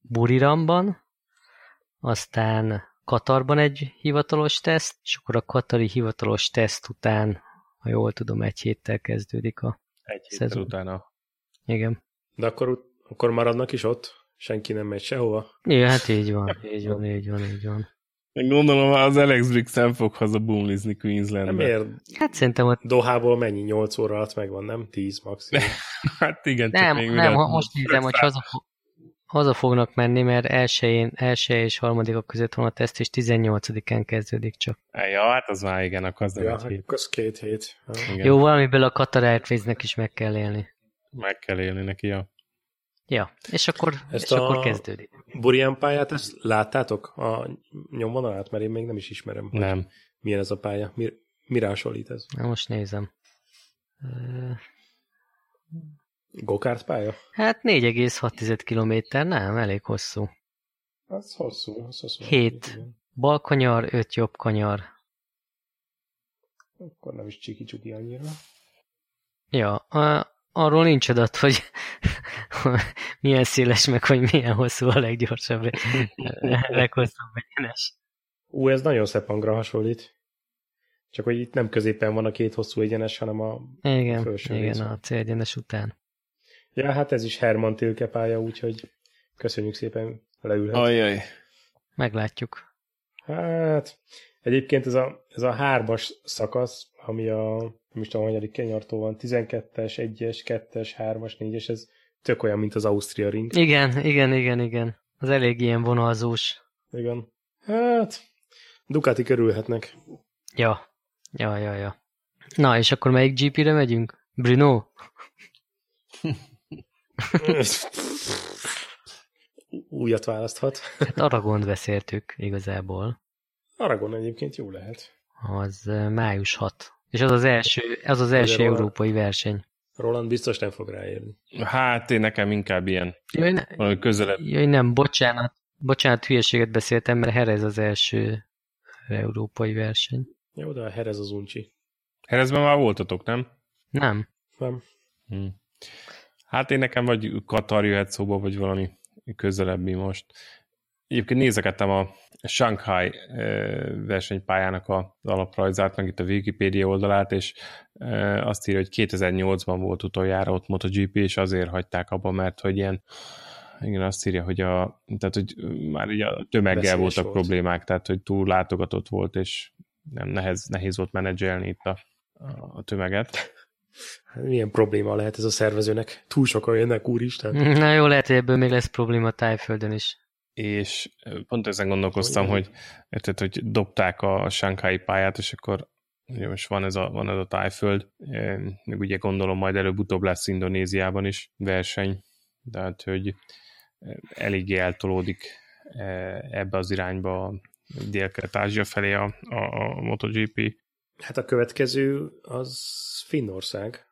B: Buriramban, aztán Katarban egy hivatalos teszt, és akkor a katari hivatalos teszt után ha jól tudom, egy héttel kezdődik a
A: Egy héttel
B: Szezon.
A: utána.
B: Igen.
C: De akkor, ut- akkor maradnak is ott? Senki nem megy sehova?
B: Ja, hát így van, így van, így van, így van.
A: Meg gondolom, az Alex Briggs nem fog haza boomlizni
C: Nem
A: Queenslandbe.
C: ér.
B: Hát szerintem ott
C: Dohából mennyi? 8 óra alatt megvan, nem? 10 maximum. <laughs>
A: Hát igen, csak
B: nem,
A: még
B: nem, ha most nézem, hogy haza, haza fognak menni, mert elsőjén, első és harmadikok között van a teszt, és 18-án kezdődik csak.
A: Ja, hát az már igen, akkor az nem
C: Ja,
A: egy hét.
C: akkor az két hét.
A: Igen.
B: Jó, valamiből a Qatar Airways-nek is meg kell élni.
A: Meg kell élni neki, ja.
B: Ja, és akkor,
C: Ezt
B: és
C: a-
B: akkor kezdődik.
C: Burian pályát, ezt láttátok? A nyomvonalát? Mert én még nem is ismerem. hogy
A: Nem.
C: Milyen ez a pálya? Mi, mire hasonlít ez?
B: Na most nézem.
C: Gokárt pálya?
B: Hát 4,6 km, nem, elég hosszú.
C: Az hosszú. Az hosszú.
B: Hét.
C: Igen.
B: Bal kanyar, 5 jobb kanyar.
C: Akkor nem is csiki-csuki annyira.
B: Ja, a, arról nincs adat, hogy <laughs> milyen széles meg, hogy milyen hosszú a leggyorsabb, <laughs> leghosszabb egyenes.
C: Ú, ez nagyon szepangra hasonlít. Csak hogy itt nem középen van a két hosszú egyenes, hanem a...
B: Igen,
C: Felső
B: igen,
C: rész.
B: a célegyenes után.
C: Ja, hát ez is Herman Tilke pálya, úgyhogy köszönjük szépen, leülhet.
A: Ajaj.
B: Meglátjuk.
C: Hát, egyébként ez a, ez a hármas szakasz, ami a, nem is tudom, hanyadik kenyartól van, 12-es, 1-es, 2-es, 3-as, 4-es, ez tök olyan, mint az Ausztria Ring.
B: Igen, igen, igen, igen. Az elég ilyen vonalzós.
C: Igen. Hát, Ducati körülhetnek.
B: Ja, ja, ja, ja. Na, és akkor melyik GP-re megyünk? Bruno?
C: Újat választhat.
B: Hát Aragont beszéltük igazából.
C: Aragon egyébként jó lehet.
B: Az május 6. És az az első, az az első
C: róla-
B: európai verseny.
C: Roland biztos nem fog ráérni.
A: Hát én nekem inkább ilyen,
B: Jaj, ne,
A: közelebb.
B: jaj nem, bocsánat. Bocsánat, hülyeséget beszéltem, mert Herez az első európai verseny.
C: Jó, de a Herez az uncsi.
A: Herezben már voltatok, nem?
B: Nem.
C: Nem?
A: Hm. Hát én nekem vagy Katar jöhet szóba, vagy valami közelebbi most. Egyébként nézegettem a Shanghai versenypályának a alaprajzát, meg itt a Wikipedia oldalát, és azt írja, hogy 2008-ban volt utoljára ott MotoGP, és azért hagyták abba, mert hogy ilyen igen, azt írja, hogy a, tehát, hogy már ugye a tömeggel
C: Veszélyes
A: voltak
C: volt.
A: problémák, tehát, hogy túl látogatott volt, és nem nehez, nehéz volt menedzselni itt a, a tömeget.
C: Milyen probléma lehet ez a szervezőnek? Túl sokan jönnek, úristen.
B: Na jó, lehet, hogy ebből még lesz probléma Tájföldön is.
A: És pont ezen gondolkoztam,
C: Hogy-
A: érted, hogy dobták a Shanghai pályát, és akkor ugye most van ez a, van ez a tájföld, meg ugye gondolom majd előbb-utóbb lesz Indonéziában is verseny, tehát hogy eléggé eltolódik ebbe az irányba Dél-Kelet-Ázsia felé a, a, a MotoGP.
C: Hát a következő az Finnország.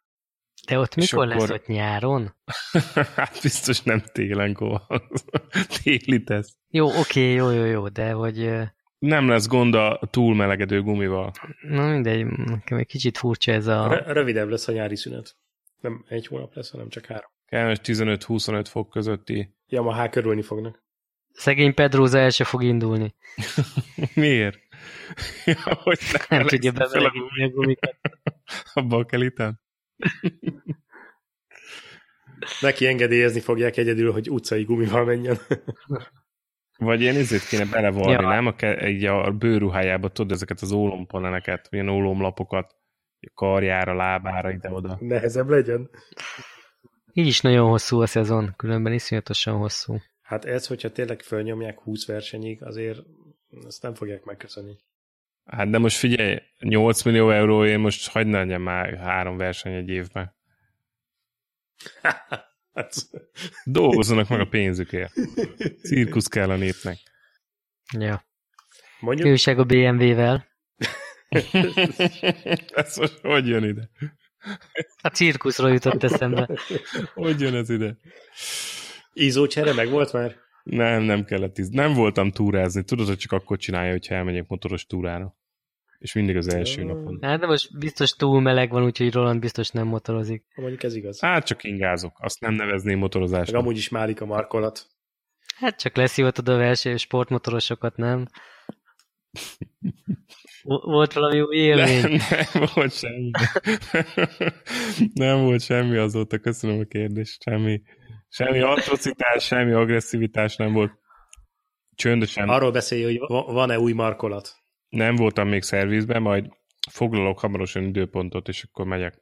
B: De ott
A: És
B: mikor lesz
A: akkor-
B: ott nyáron? <laughs>
A: hát biztos nem télenkor, <laughs> téli teszt.
B: Jó, oké, jó, jó, jó, de hogy...
A: Nem lesz gond a túlmelegedő gumival.
B: Na mindegy, nekem egy kicsit furcsa ez a...
C: Re- rövidebb lesz a nyári szünet. Nem egy hónap lesz, hanem csak három.
A: Kellemes 15-25 fok közötti
C: Yamaha körülni fognak.
B: Szegény Pedroza el se fog indulni. <laughs>
A: Miért? ja, hogy
B: Nem
A: lesz
B: tudja bemelegíteni a gumikat.
A: Abba a keliten?
C: Neki engedélyezni fogják egyedül, hogy utcai gumival menjen.
A: Vagy ilyen izét kéne belevarni,
B: Ja.
A: nem? A, így a bőruhájába tudod ezeket az ólompaneleket, ilyen ólomlapokat, a karjára, lábára, ide-oda.
C: Nehezebb legyen.
B: Így is nagyon hosszú a szezon, különben iszonyatosan hosszú.
C: Hát ez, hogyha tényleg fölnyomják 20 versenyig, azért ezt nem fogják megköszönni.
A: Hát de most figyelj, 8 millió euróért most hagyd ne legyen már három verseny egy évben.
C: Hát,
A: Dolgozzanak meg a pénzükért. Cirkusz kell a népnek.
B: Ja.
C: mondjuk,
B: Újság a BMW-vel. <laughs>
A: Ez most hogy jön ide?
B: A cirkuszról jutott eszembe.
A: Hogy jön ez ide?
C: ízócsere meg volt már?
A: Nem, nem kellett tíz. Nem voltam túrázni. Tudod, hogy csak akkor csinálja, hogyha elmegyek motoros túrára. És mindig az első napon.
B: Hát de most biztos túl meleg van, úgyhogy Roland biztos nem motorozik.
C: Ha mondjuk ez igaz.
A: Hát csak ingázok. Azt nem nevezném
C: Meg
A: motorozásnak.
C: amúgy is málik a markolat.
B: Hát csak leszívatod a verseny sportmotorosokat, nem? Volt valami új élmény?
A: Nem, nem volt semmi. nem volt semmi azóta, köszönöm a kérdést. Semmi, semmi atrocitás, semmi agresszivitás nem volt. Csöndesen.
C: Arról beszélj, hogy van-e új markolat.
A: Nem voltam még szervizben, majd foglalok hamarosan időpontot, és akkor megyek.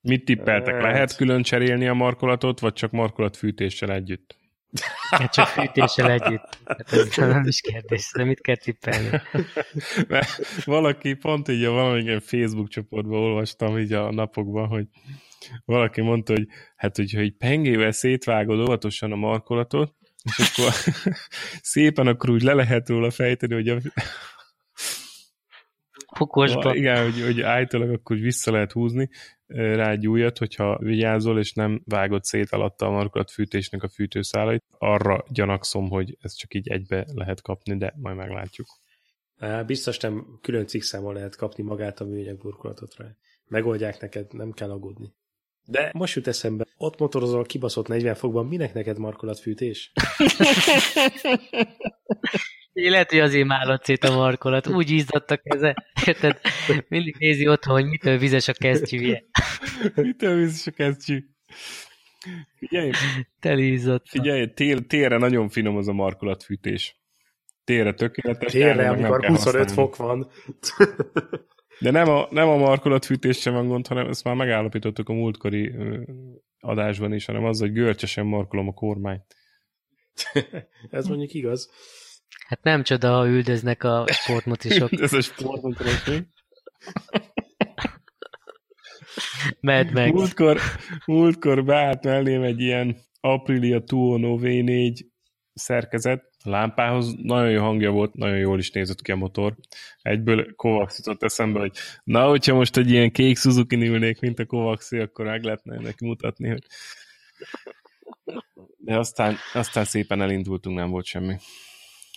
A: Mit tippeltek? Hát. Lehet külön cserélni a markolatot, vagy csak markolatfűtéssel együtt?
B: Hát csak fűtéssel együtt. Hát ez nem is kérdés, de mit kell tippelni? <laughs>
A: Mert valaki, pont így a valamilyen Facebook csoportban olvastam így a napokban, hogy valaki mondta, hogy hát, hogyha egy pengével szétvágod óvatosan a markolatot, és akkor <laughs> szépen akkor úgy le lehet róla fejteni, hogy a,
B: Fokosba.
A: Igen, hogy, hogy állítólag akkor vissza lehet húzni rá egy újat, hogyha vigyázol, és nem vágod szét alatta a markolatfűtésnek a fűtőszálait. Arra gyanakszom, hogy ez csak így egybe lehet kapni, de majd meglátjuk.
C: Biztos nem külön cikkszámmal lehet kapni magát a műanyag burkolatot rá. Megoldják neked, nem kell aggódni. De most jut eszembe, ott motorozol kibaszott 40 fokban, minek neked markolatfűtés? <laughs>
B: Én lehet, hogy azért málott szét a markolat. <laughs> Úgy izzadt a keze. Érted? Mindig nézi otthon, hogy mitől vizes a kesztyűje. <laughs>
A: mitől vizes a kesztyű? Figyelj,
B: Telízott.
A: Figyelj, tél, télre nagyon finom az a markolatfűtés. Télre tökéletes.
C: Télre, amikor 25 használni. fok van.
A: De nem a, nem a markolatfűtés sem van gond, hanem ezt már megállapítottuk a múltkori adásban is, hanem az, hogy görcsesen markolom a kormányt. <laughs>
C: Ez mondjuk igaz.
B: Hát nem csoda, ha üldöznek a sportmocisok. <laughs>
A: Ez a sportmocisok.
B: Mad Max.
A: Múltkor, múltkor beállt mellém egy ilyen Aprilia Tuono V4 szerkezet, a lámpához nagyon jó hangja volt, nagyon jól is nézett ki a motor. Egyből Kovacs jutott eszembe, hogy na, hogyha most egy ilyen kék suzuki ülnék, mint a Kovaxi, akkor meg lehetne neki mutatni, hogy de aztán, aztán szépen elindultunk, nem volt semmi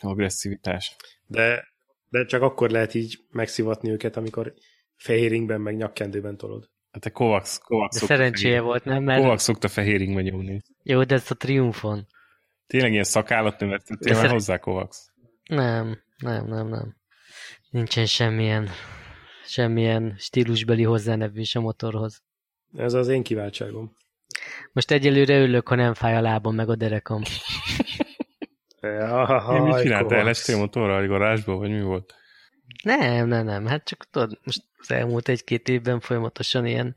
A: agresszivitás.
C: De, de csak akkor lehet így megszivatni őket, amikor fehéringben meg nyakkendőben tolod.
A: Hát a Kovacs, Kovacs
B: De szerencséje fehér. volt, nem?
A: Mert... Kovacs szokta fehéringben nyomni.
B: Jó, de ez a triumfon.
A: Tényleg ilyen szakállat növettettél már hozzá, Kovacs?
B: Nem, nem, nem, nem. Nincsen semmilyen, semmilyen stílusbeli hozzánevés a motorhoz.
C: Ez az én kiváltságom.
B: Most egyelőre ülök, ha nem fáj a lábam meg a derekam. <laughs>
A: Jaj, mit csináltál? Elestél motorra a garázsba, vagy mi volt?
B: Nem, nem, nem. Hát csak tudod, most az elmúlt egy-két évben folyamatosan ilyen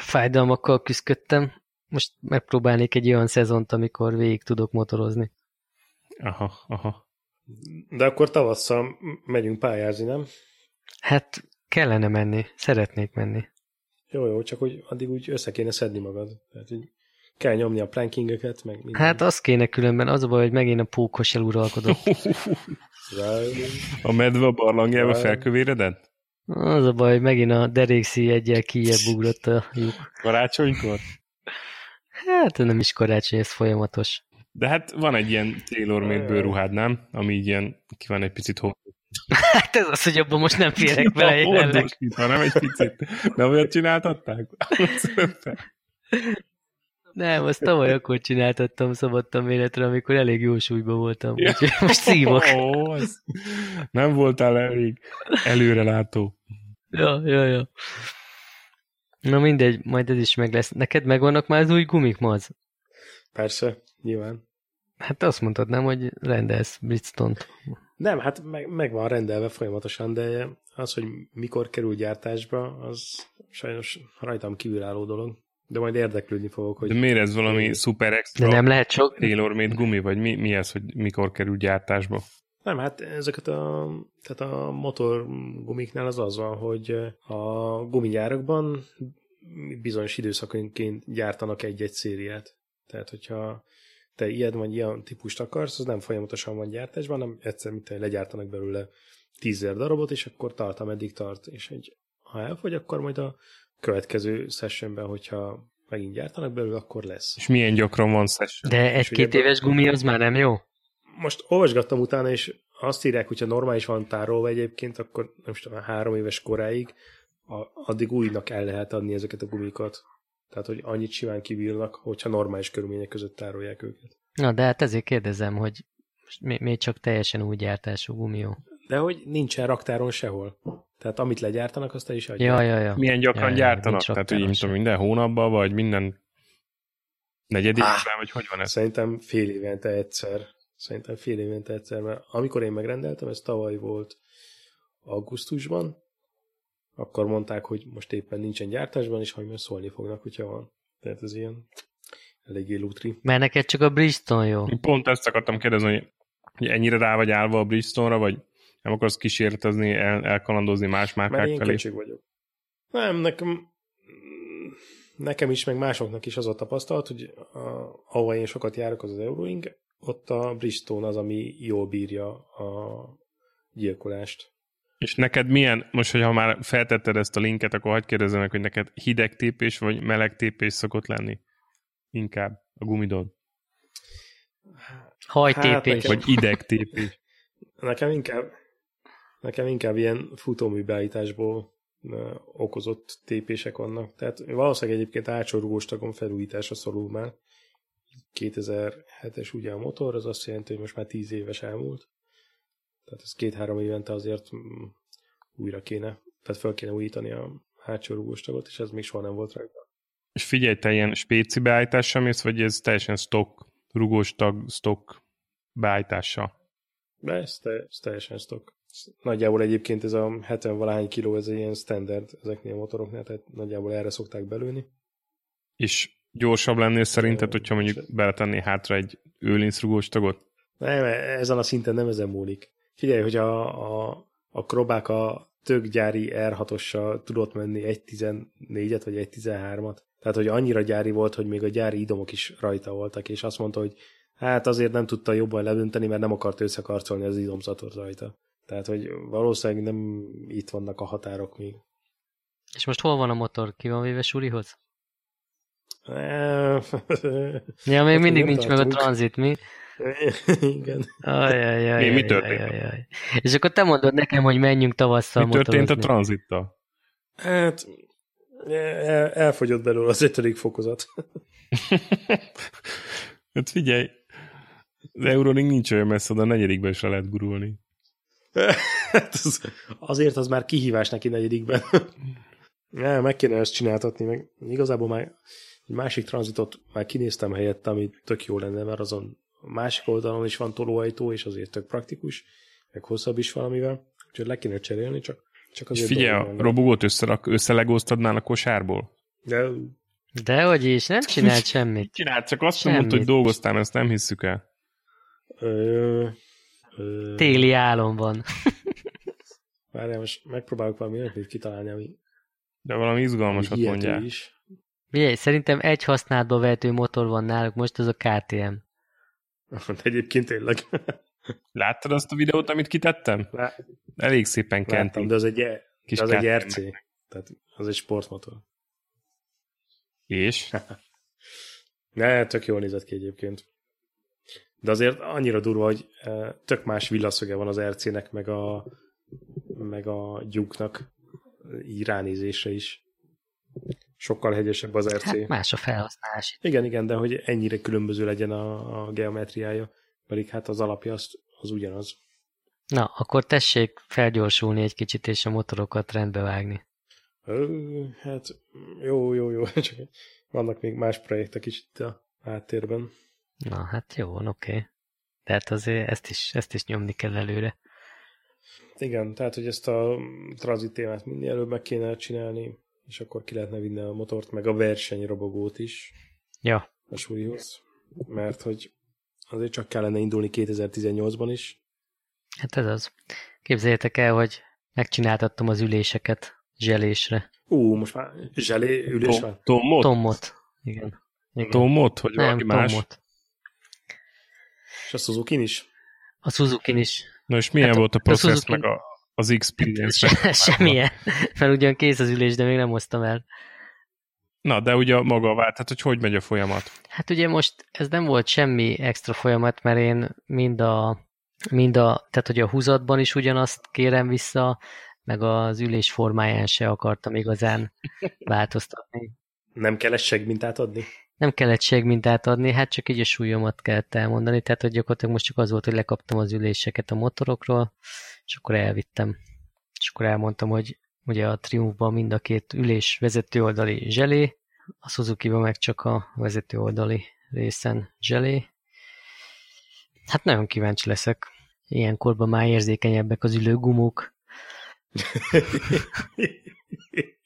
B: fájdalmakkal küzdöttem. Most megpróbálnék egy olyan szezont, amikor végig tudok motorozni.
A: Aha, aha.
C: De akkor tavasszal megyünk pályázni, nem?
B: Hát kellene menni, szeretnék menni.
C: Jó, jó, csak hogy addig úgy össze kéne szedni magad. Tehát, hogy kell nyomni a plankingeket, meg
B: minden. Hát az kéne különben, az a baj, hogy megint a pókos eluralkodott.
A: a medve a barlangjába felkövéredett?
B: Az a baj, hogy megint a derékszí egyel kijebb ugrott a lyuk.
A: Karácsonykor?
B: Hát nem is karácsony, ez folyamatos.
A: De hát van egy ilyen tailor-made bőruhád, nem? Ami így ilyen, ki van egy picit hol.
B: Hát ez az, hogy abban most nem férek bele jelenleg.
A: nem egy picit. De olyat csináltatták? <laughs>
B: Nem, azt tavaly akkor csináltattam szabadtam életre, amikor elég jó súlyban voltam. Ja. Úgyhogy most szívok.
A: Ó, az... Nem voltál elég előrelátó.
B: Ja, ja, ja. Na mindegy, majd ez is meg lesz. Neked megvannak már az új gumik, Maz?
C: Persze, nyilván.
B: Hát azt mondtad, nem, hogy rendelsz bridgestone
C: Nem, hát meg, meg van rendelve folyamatosan, de az, hogy mikor kerül gyártásba, az sajnos rajtam kívülálló dolog. De majd érdeklődni fogok, hogy...
A: De miért ez valami szuper extra?
B: De nem lehet sok...
A: Tailor-made gumi, vagy mi, mi ez, hogy mikor kerül gyártásba?
C: Nem, hát ezeket a, tehát a motor gumiknál az az van, hogy a gumigyárakban bizonyos időszakonként gyártanak egy-egy szériát. Tehát, hogyha te ilyet vagy ilyen típust akarsz, az nem folyamatosan van gyártásban, hanem egyszer, mint legyártanak belőle tízzer darabot, és akkor tart, ameddig tart. És egy, ha elfogy, akkor majd a következő sessionben, hogyha megint gyártanak belőle, akkor lesz.
A: És milyen gyakran van session?
B: De egy-két éves gumi az már nem jó?
C: Most olvasgattam utána, és azt írják, hogyha normális van tárolva egyébként, akkor nem tudom, három éves koráig, addig újnak el lehet adni ezeket a gumikat. Tehát, hogy annyit simán kibírnak, hogyha normális körülmények között tárolják őket.
B: Na, de hát ezért kérdezem, hogy még csak teljesen új gyártású gumi jó.
C: De hogy nincsen raktáron sehol. Tehát amit legyártanak, azt el is adják.
B: Ja, ja, ja.
A: Milyen gyakran
B: Ja, ja,
A: gyártanak?
B: nincs
A: Tehát, hogy
B: raktáron
A: nem tudom, minden hónapban, vagy minden negyedik évben, vagy hogy van ez?
C: Szerintem fél évente egyszer. Szerintem fél évente egyszer, mert amikor én megrendeltem, ez tavaly volt augusztusban, akkor mondták, hogy most éppen nincsen gyártásban, és hogy majd szólni fognak, hogyha van. Tehát ez ilyen eléggé lutri.
B: Mert neked csak a Bridgestone jó.
A: Én Pont ezt akartam kérdezni, hogy- ennyire rá vagy állva a Bridgestone-ra, vagy nem akarsz kísérletezni, el, elkalandozni más
C: Mert
A: márkák
C: én
A: felé?
C: köcsög vagyok. Nem, nekem, nekem is, meg másoknak is az a tapasztalat, hogy a, ahol én sokat járok, az az Euroing, ott a Bridgestone az, ami jól bírja a gyilkolást.
A: És neked milyen, most, hogyha már feltetted ezt a linket, akkor hagyd kérdezzem meg, hogy neked hideg tépés, vagy meleg tépés szokott lenni? Inkább a gumidon.
B: Hajtépés.
C: nekem-
A: Vagy ideg tépés.
C: Nekem inkább, nekem inkább ilyen futóműbeállításból okozott tépések vannak. Tehát valószínűleg egyébként ácsorúgós tagon felújításra szorul már. 2007-es ugye a motor, az azt jelenti, hogy most már 10 éves elmúlt. Tehát ez két-három évente azért mm, újra kéne, tehát fel kéne újítani a hátsó rúgós tagot, és ez még soha nem volt rajta.
A: És figyelj, te ilyen spéci beállítással mész, vagy ez teljesen stock, rugós tag, stock beállítással?
C: De ez, te, ez teljesen stock. Nagyjából egyébként ez a 70 valahány kiló, ez egy ilyen standard ezeknél a motoroknál, tehát nagyjából erre szokták belőni.
A: És gyorsabb lennél szerinted, hogyha mondjuk beletenné hátra egy őlinszrugós tagot?
C: Nem, ezen a szinten nem ezen múlik. Figyelj, hogy a, a, a Krobák a tök gyári R6-ossal tudott menni 1.14-et vagy 1.13-at. Tehát, hogy annyira gyári volt, hogy még a gyári idomok is rajta voltak, és azt mondta, hogy hát azért nem tudta jobban ledönteni, mert nem akart összekarcolni az idomzatot rajta. Tehát, hogy valószínűleg nem itt vannak a határok még.
B: És most hol van a motor? Ki van véve Sulihoz? <laughs> Ja, még
C: Hát,
B: mindig nincs meg a
C: tartunk.
B: tranzit, mi? <laughs>
C: Igen.
B: Ajajaj,
A: Mi- mi történt?
B: És akkor te mondod nekem, hogy menjünk tavasszal
A: Mi történt a
B: motorozni.
A: tranzittal?
C: Hát el, elfogyott belőle az ötödik fokozat. <laughs>
A: hát figyelj, az Euroring nincs olyan messze, de a negyedikben is le lehet gurulni. <laughs>
C: Hát az, azért az már kihívás neki negyedikben. <laughs> Ne, meg kéne ezt csináltatni, meg igazából már egy másik tranzitot már kinéztem helyett, ami tök jó lenne, mert azon a másik oldalon is van tolóajtó, és azért tök praktikus, meg hosszabb is valamivel, úgyhogy le kéne cserélni, csak, csak
A: És
C: azért
A: figyelj,
C: dolgom
A: a robogót összerak, összelegóztadnál a kosárból?
C: De
B: Dehogy is, nem csinált <laughs> semmit.
A: Csináld, csak azt
B: Semmit.
A: mondta, hogy dolgoztál, ezt nem hisszük el.
C: ö, ö,
B: Téli álom van. <laughs>
C: Várjál, most megpróbálok valami olyat kitalálni, ami
A: De valami izgalmasat mondják.
C: is.
B: Figyelj, szerintem egy használatba vehető motor van náluk, most az a KTM.
C: De <laughs> egyébként tényleg. <laughs>
A: Láttad azt a videót, amit kitettem?
C: Lá-
A: Elég szépen
C: Láttam,
A: kentik.
C: de az egy, e-
A: Kis
C: de az egy. RC. Tehát az egy sportmotor.
A: És?
C: Ne, tök jól nézett ki egyébként. De azért annyira durva, hogy eh, tök más villaszöge van az RC-nek, meg a, meg a gyúknak így ránézésre is. Sokkal hegyesebb az RC.
B: Hát más a felhasználás.
C: Igen, igen, de hogy ennyire különböző legyen a, a geometriája, pedig hát az alapja az, az ugyanaz.
B: Na, akkor tessék felgyorsulni egy kicsit, és a motorokat rendbe vágni.
C: Ö, hát jó, jó, jó, <laughs> csak vannak még más projektek is itt a háttérben.
B: Na, hát jó, oké. Okay. Tehát azért ezt is, ezt is nyomni kell előre.
C: Igen, tehát, hogy ezt a tranzit témát minél előbb meg kéne csinálni, és akkor ki lehetne vinni a motort, meg a versenyrobogót is
B: Ja,
C: a súlyhoz, mert hogy azért csak kellene indulni 2018-ban is.
B: hát ez az. Képzeljétek el, hogy megcsináltattam az üléseket zselésre.
C: Ú, most már zselé ülés
A: Tom-
C: van.
A: Tomot?
B: Tommot. Igen. Igen.
A: Tomot? Hogy
B: Nem,
A: valaki más?
B: Tommot.
C: És a suzuki is?
B: A Suzuki is.
A: Na és milyen
B: Hát
A: volt a
B: a
A: processz,
B: Suzuki-
A: meg a, az experience?
B: Se, semmilyen. Mert ugyan kész az ülés, de még nem hoztam el.
A: Na, de ugye maga vált, tehát hogy hogy megy a folyamat?
B: Hát ugye most ez nem volt semmi extra folyamat, mert én mind a, mind a tehát hogy a húzatban is ugyanazt kérem vissza, meg az ülés formáján se akartam igazán <laughs> változtatni.
C: Nem kell segmintát adni?
B: Nem kellett segmintát adni, hát csak így a súlyomat kellett elmondani, tehát hogy gyakorlatilag most csak az volt, hogy lekaptam az üléseket a motorokról, és akkor elvittem. És akkor elmondtam, hogy ugye a Triumphban mind a két ülés vezető oldali zselé, a suzuki meg csak a vezető oldali részen zselé. Hát nagyon kíváncsi leszek. Ilyenkorban már érzékenyebbek az ülőgumók. <laughs>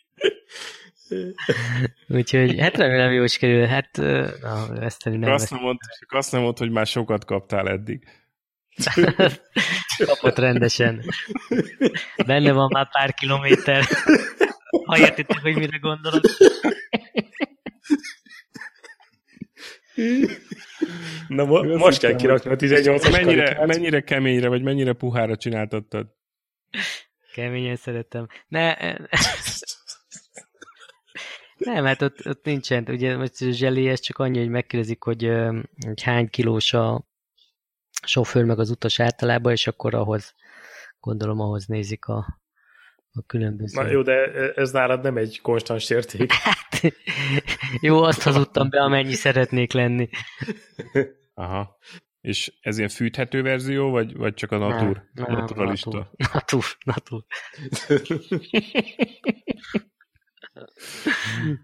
B: Úgyhogy hát remélem jó is kerül. Hát na, ezt nem
A: azt nem, mond, azt nem mond, hogy már sokat kaptál eddig. <laughs>
B: Kapott rendesen. Benne van már pár kilométer. Ha értitek, hogy mire gondolok.
C: Na mo- most kell kirakni a 18
A: mennyire, mennyire keményre, vagy mennyire puhára csináltattad?
B: Keményen szeretem. Ne, nem, hát ott, ott nincsen. Ugye most a zseli, ez csak annyi, hogy megkérdezik, hogy, hogy hány kilós a sofőr meg az utas általában, és akkor ahhoz, gondolom, ahhoz nézik a, a különböző...
C: Na jó, de ez nálad nem egy konstans érték. <laughs> Hát,
B: jó, azt hazudtam be, amennyi szeretnék lenni. <laughs>
A: Aha. És ez ilyen fűthető verzió, vagy, vagy csak a natur? Nem, naturalista? <laughs>
B: Natur, natur.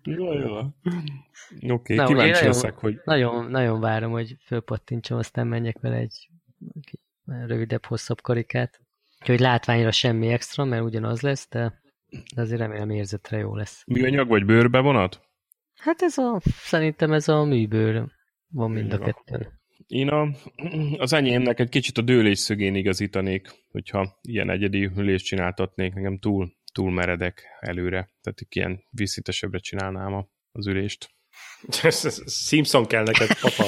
A: Jó, jó. Oké, okay, kíváncsi leszek, hogy...
B: Nagyon, nagyon várom, hogy fölpattintsam, aztán menjek vele egy rövidebb, hosszabb karikát. Úgyhogy látványra semmi extra, mert ugyanaz lesz, de, de azért remélem érzetre jó lesz.
A: Műanyag vagy bőrbe vonat?
B: Hát ez a, szerintem ez a műbőr van mind a kettőn.
A: Én a, az enyémnek egy kicsit a dőlés szögén igazítanék, hogyha ilyen egyedi ülést csináltatnék, nekem túl, túl meredek előre, tehát ilyen vízszintesebbre csinálnám az ülést.
C: Simpson kell neked, papa.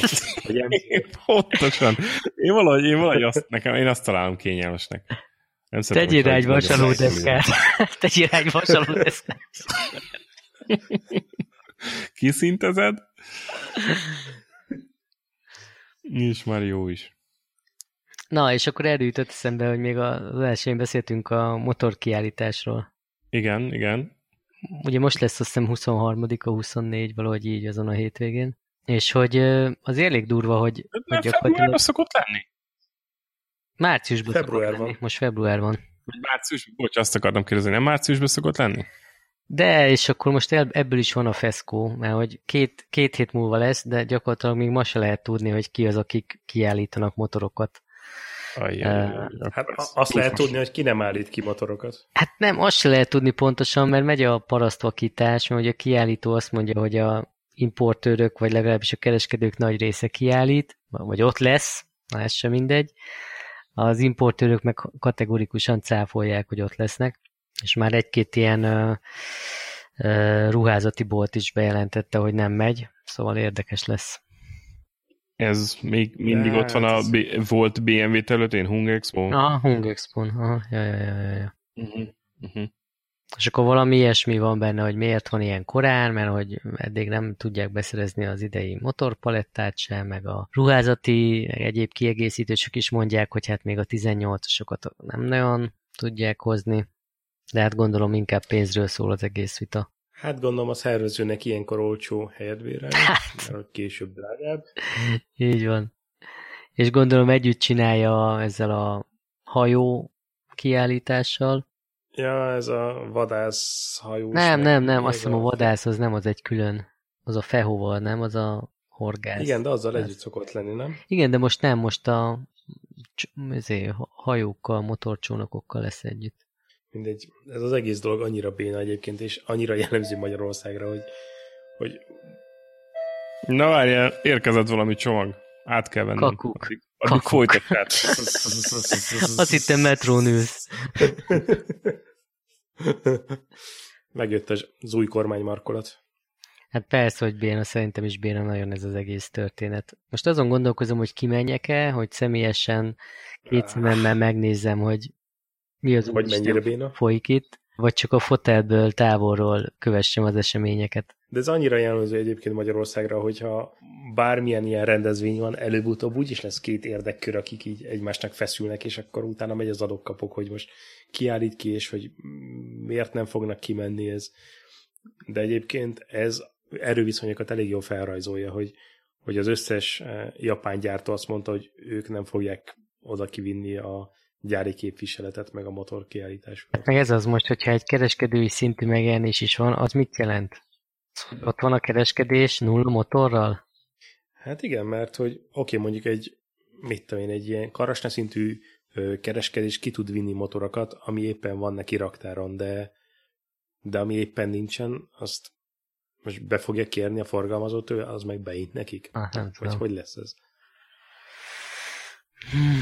A: Pontosan. Én valahogy, én valahogy azt, nekem, én azt találom kényelmesnek.
B: Nem Tegyél rá egy vasaló deszkát. <laughs> Tegyél rá egy vasaló deszkát.
A: Kiszintezed? És már jó is.
B: Na, és akkor erről jutott eszembe, hogy még az elsőn beszéltünk a motorkiállításról.
A: Igen, igen.
B: Ugye most lesz azt hiszem 23-a, 24, valahogy így azon a hétvégén. És hogy az elég durva, hogy...
A: De hogy gyakorlatilag... szokott lenni?
B: Márciusban Február van. Lenni. Most február van.
A: Március, bocs, azt akartam kérdezni, nem márciusban szokott lenni?
B: De, és akkor most ebből is van a feszkó, mert hogy két, két hét múlva lesz, de gyakorlatilag még ma se lehet tudni, hogy ki az, akik kiállítanak motorokat.
C: Ajjaj, uh, hát azt lehet tudni, hogy ki nem állít ki motorokat.
B: Hát nem, azt se lehet tudni pontosan, mert megy a parasztvakítás, mert ugye a kiállító azt mondja, hogy a importőrök, vagy legalábbis a kereskedők nagy része kiállít, vagy ott lesz, na ez sem mindegy. Az importőrök meg kategorikusan cáfolják, hogy ott lesznek, és már egy-két ilyen uh, uh, ruházati bolt is bejelentette, hogy nem megy, szóval érdekes lesz.
A: Ez még mindig ott van a ez... B- volt BMW területén, Hung Expo?
B: Ah, Hung Expo, aha, ja, ja, ja, ja. ja. Uh-huh. Uh-huh. És akkor valami ilyesmi van benne, hogy miért van ilyen korán, mert hogy eddig nem tudják beszerezni az idei motorpalettát sem, meg a ruházati, meg egyéb kiegészítősök is mondják, hogy hát még a 18-asokat nem nagyon tudják hozni, de hát gondolom inkább pénzről szól az egész vita.
C: Hát gondolom a szervezőnek ilyenkor olcsó helyet bérelni, hát. mert később drágább.
B: Így van. És gondolom együtt csinálja ezzel a hajó kiállítással.
C: Ja, ez a vadászhajó.
B: Nem, nem, nem, azt hiszem a vadász az nem, az egy külön. Az a fehóval, nem? Az a horgász.
C: Igen, de azzal együtt szokott lenni, nem?
B: Igen, de most nem, most a ezért, hajókkal, motorcsónakokkal lesz együtt
C: mindegy, ez az egész dolog annyira béna egyébként, és annyira jellemző Magyarországra, hogy, hogy...
A: Na várjál, érkezett valami csomag. Át kell vennem.
B: Kakuk. Addig, addig
A: folytatját. <laughs>
B: Azt hittem metrón ülsz. <laughs>
C: Megjött az új kormánymarkolat.
B: Hát persze, hogy béna, szerintem is béna nagyon ez az egész történet. Most azon gondolkozom, hogy kimenjek-e, hogy személyesen két szememmel megnézzem, hogy mi az
C: vagy mennyire béna?
B: folyik itt, vagy csak a fotelből távolról kövessem az eseményeket.
C: De ez annyira jellemző egyébként Magyarországra, hogyha bármilyen ilyen rendezvény van, előbb-utóbb úgyis lesz két érdekkör, akik így egymásnak feszülnek, és akkor utána megy az adokkapok, hogy most kiállít ki, és hogy miért nem fognak kimenni ez. De egyébként ez erőviszonyokat elég jól felrajzolja, hogy, hogy az összes japán gyártó azt mondta, hogy ők nem fogják oda kivinni a gyári képviseletet, meg a motor kiállításokat.
B: Meg ez az most, hogyha egy kereskedői szintű megjelenés is van, az mit jelent? Ott van a kereskedés nulla motorral?
C: Hát igen, mert hogy oké, mondjuk egy, mit tudom én, egy ilyen karasna szintű kereskedés ki tud vinni motorokat, ami éppen van neki raktáron, de, de ami éppen nincsen, azt most be fogja kérni a forgalmazót, ő az meg beint nekik?
B: Ah, nem
C: Vagy
B: tudom.
C: hogy lesz ez?
B: Hmm.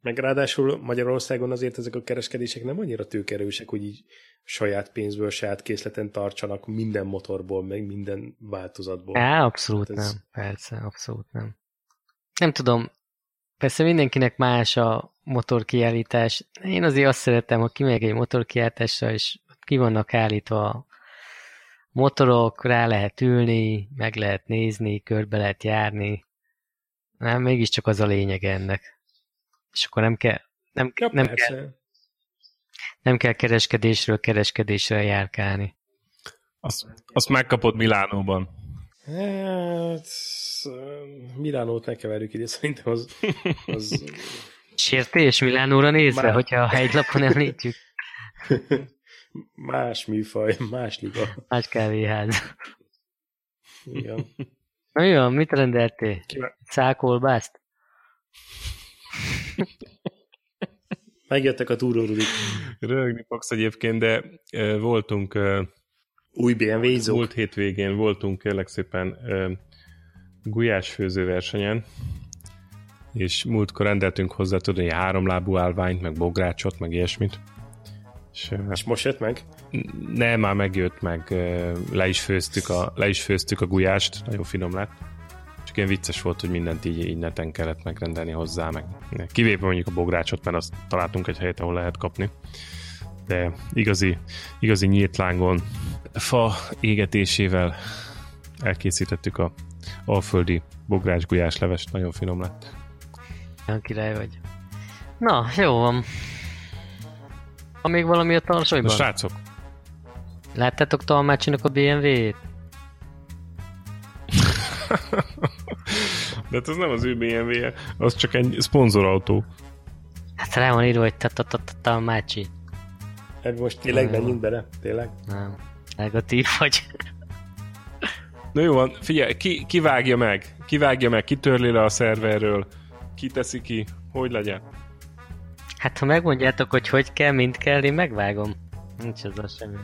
C: Meg ráadásul Magyarországon azért ezek a kereskedések nem annyira tőkerősek, hogy így saját pénzből, saját készleten tartsanak minden motorból, meg minden változatból.
B: Á, abszolút
C: Hát ez-
B: nem. Persze, abszolút nem. Nem tudom, persze mindenkinek más a motorkiállítás. Én azért azt szeretem, ha kimegyek egy motorkiállításra, és ki vannak állítva motorok, rá lehet ülni, meg lehet nézni, körbe lehet járni. Nem, mégiscsak az a lényeg ennek. És akkor nem kell, nem,
C: Ja,
B: nem,
C: persze.
B: kell, nem kell kereskedésről kereskedésre járkálni.
A: Azt, azt megkapod Milánóban.
C: Hát, Milánót ne keverjük ide, szerintem az, az
B: Sértés Milánóra nézve,
C: Már-
B: hogyha a hegylapon említjük.
C: más műfaj, más liga.
B: Nagy kávéház.
C: Igen.
B: Na jó, mit rendeltél?
C: Kíván-
B: Szákolbászt?
C: Megjöttek a túrórudik.
A: Rögni fogsz egyébként, de voltunk ö,
C: Új BMW zók.
A: Múlt hétvégén voltunk kérlek szépen ö, gulyásfőző versenyen, és múltkor rendeltünk hozzá, tudod, egy háromlábú állványt, meg bográcsot, meg ilyesmit. És,
C: És most jött meg?
A: nem, már megjött, meg le is főztük a, le is főztük a gulyást, nagyon finom lett. Csak ilyen vicces volt, hogy mindent így, így neten kellett megrendelni hozzá, meg kivéve mondjuk a bográcsot, mert azt találtunk egy helyet, ahol lehet kapni. De igazi, igazi nyílt lángon fa égetésével elkészítettük a alföldi bogrács gulyás levest, nagyon finom lett.
B: Olyan király vagy. Na, jó van. Van még valami a
A: Na
B: tarsolyban?
A: srácok,
B: Láttátok Talmácsinak a BMW-t? <laughs>
A: de hát ez nem az ő BMW-je, az csak egy szponzorautó.
B: Hát rá van írva, hogy Talmácsi.
C: Hát most tényleg menjünk bele? Tényleg?
B: Nem. Negatív vagy.
A: Na jó van, figyelj, ki, ki vágja meg? Ki vágja meg? Ki törli le a szerverről? Ki teszi ki? Hogy legyen?
B: Hát ha megmondjátok, hogy hogy kell, mint kell, én megvágom. Nincs az a semmi.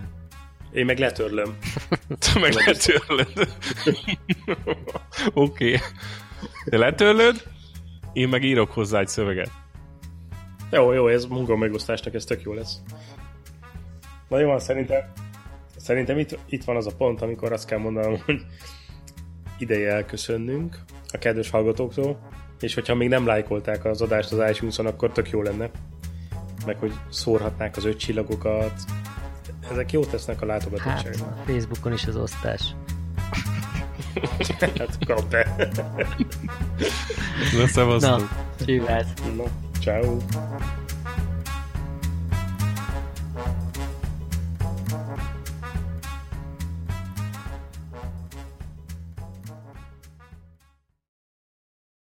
C: Én meg letörlöm. <laughs>
A: Te meg letörlöd. <laughs> Oké. Okay. Te letörlöd, én meg írok hozzá egy szöveget.
C: Jó, jó, ez munka megosztásnak ez tök jó lesz. Na jó, szerintem, szerintem itt, itt van az a pont, amikor azt kell mondanom, <laughs> hogy ideje elköszönnünk a kedves hallgatóktól, és hogyha még nem lájkolták az adást az iTunes-on, akkor tök jó lenne. Meg hogy szórhatnák az öt csillagokat. Ezek jót tesznek a
B: Hát,
C: látogatottságnak.
B: a Facebookon is az osztás.
C: Hát, kap be.
A: Na, szevasztok.
B: Na, csívász.
C: Na, ciao.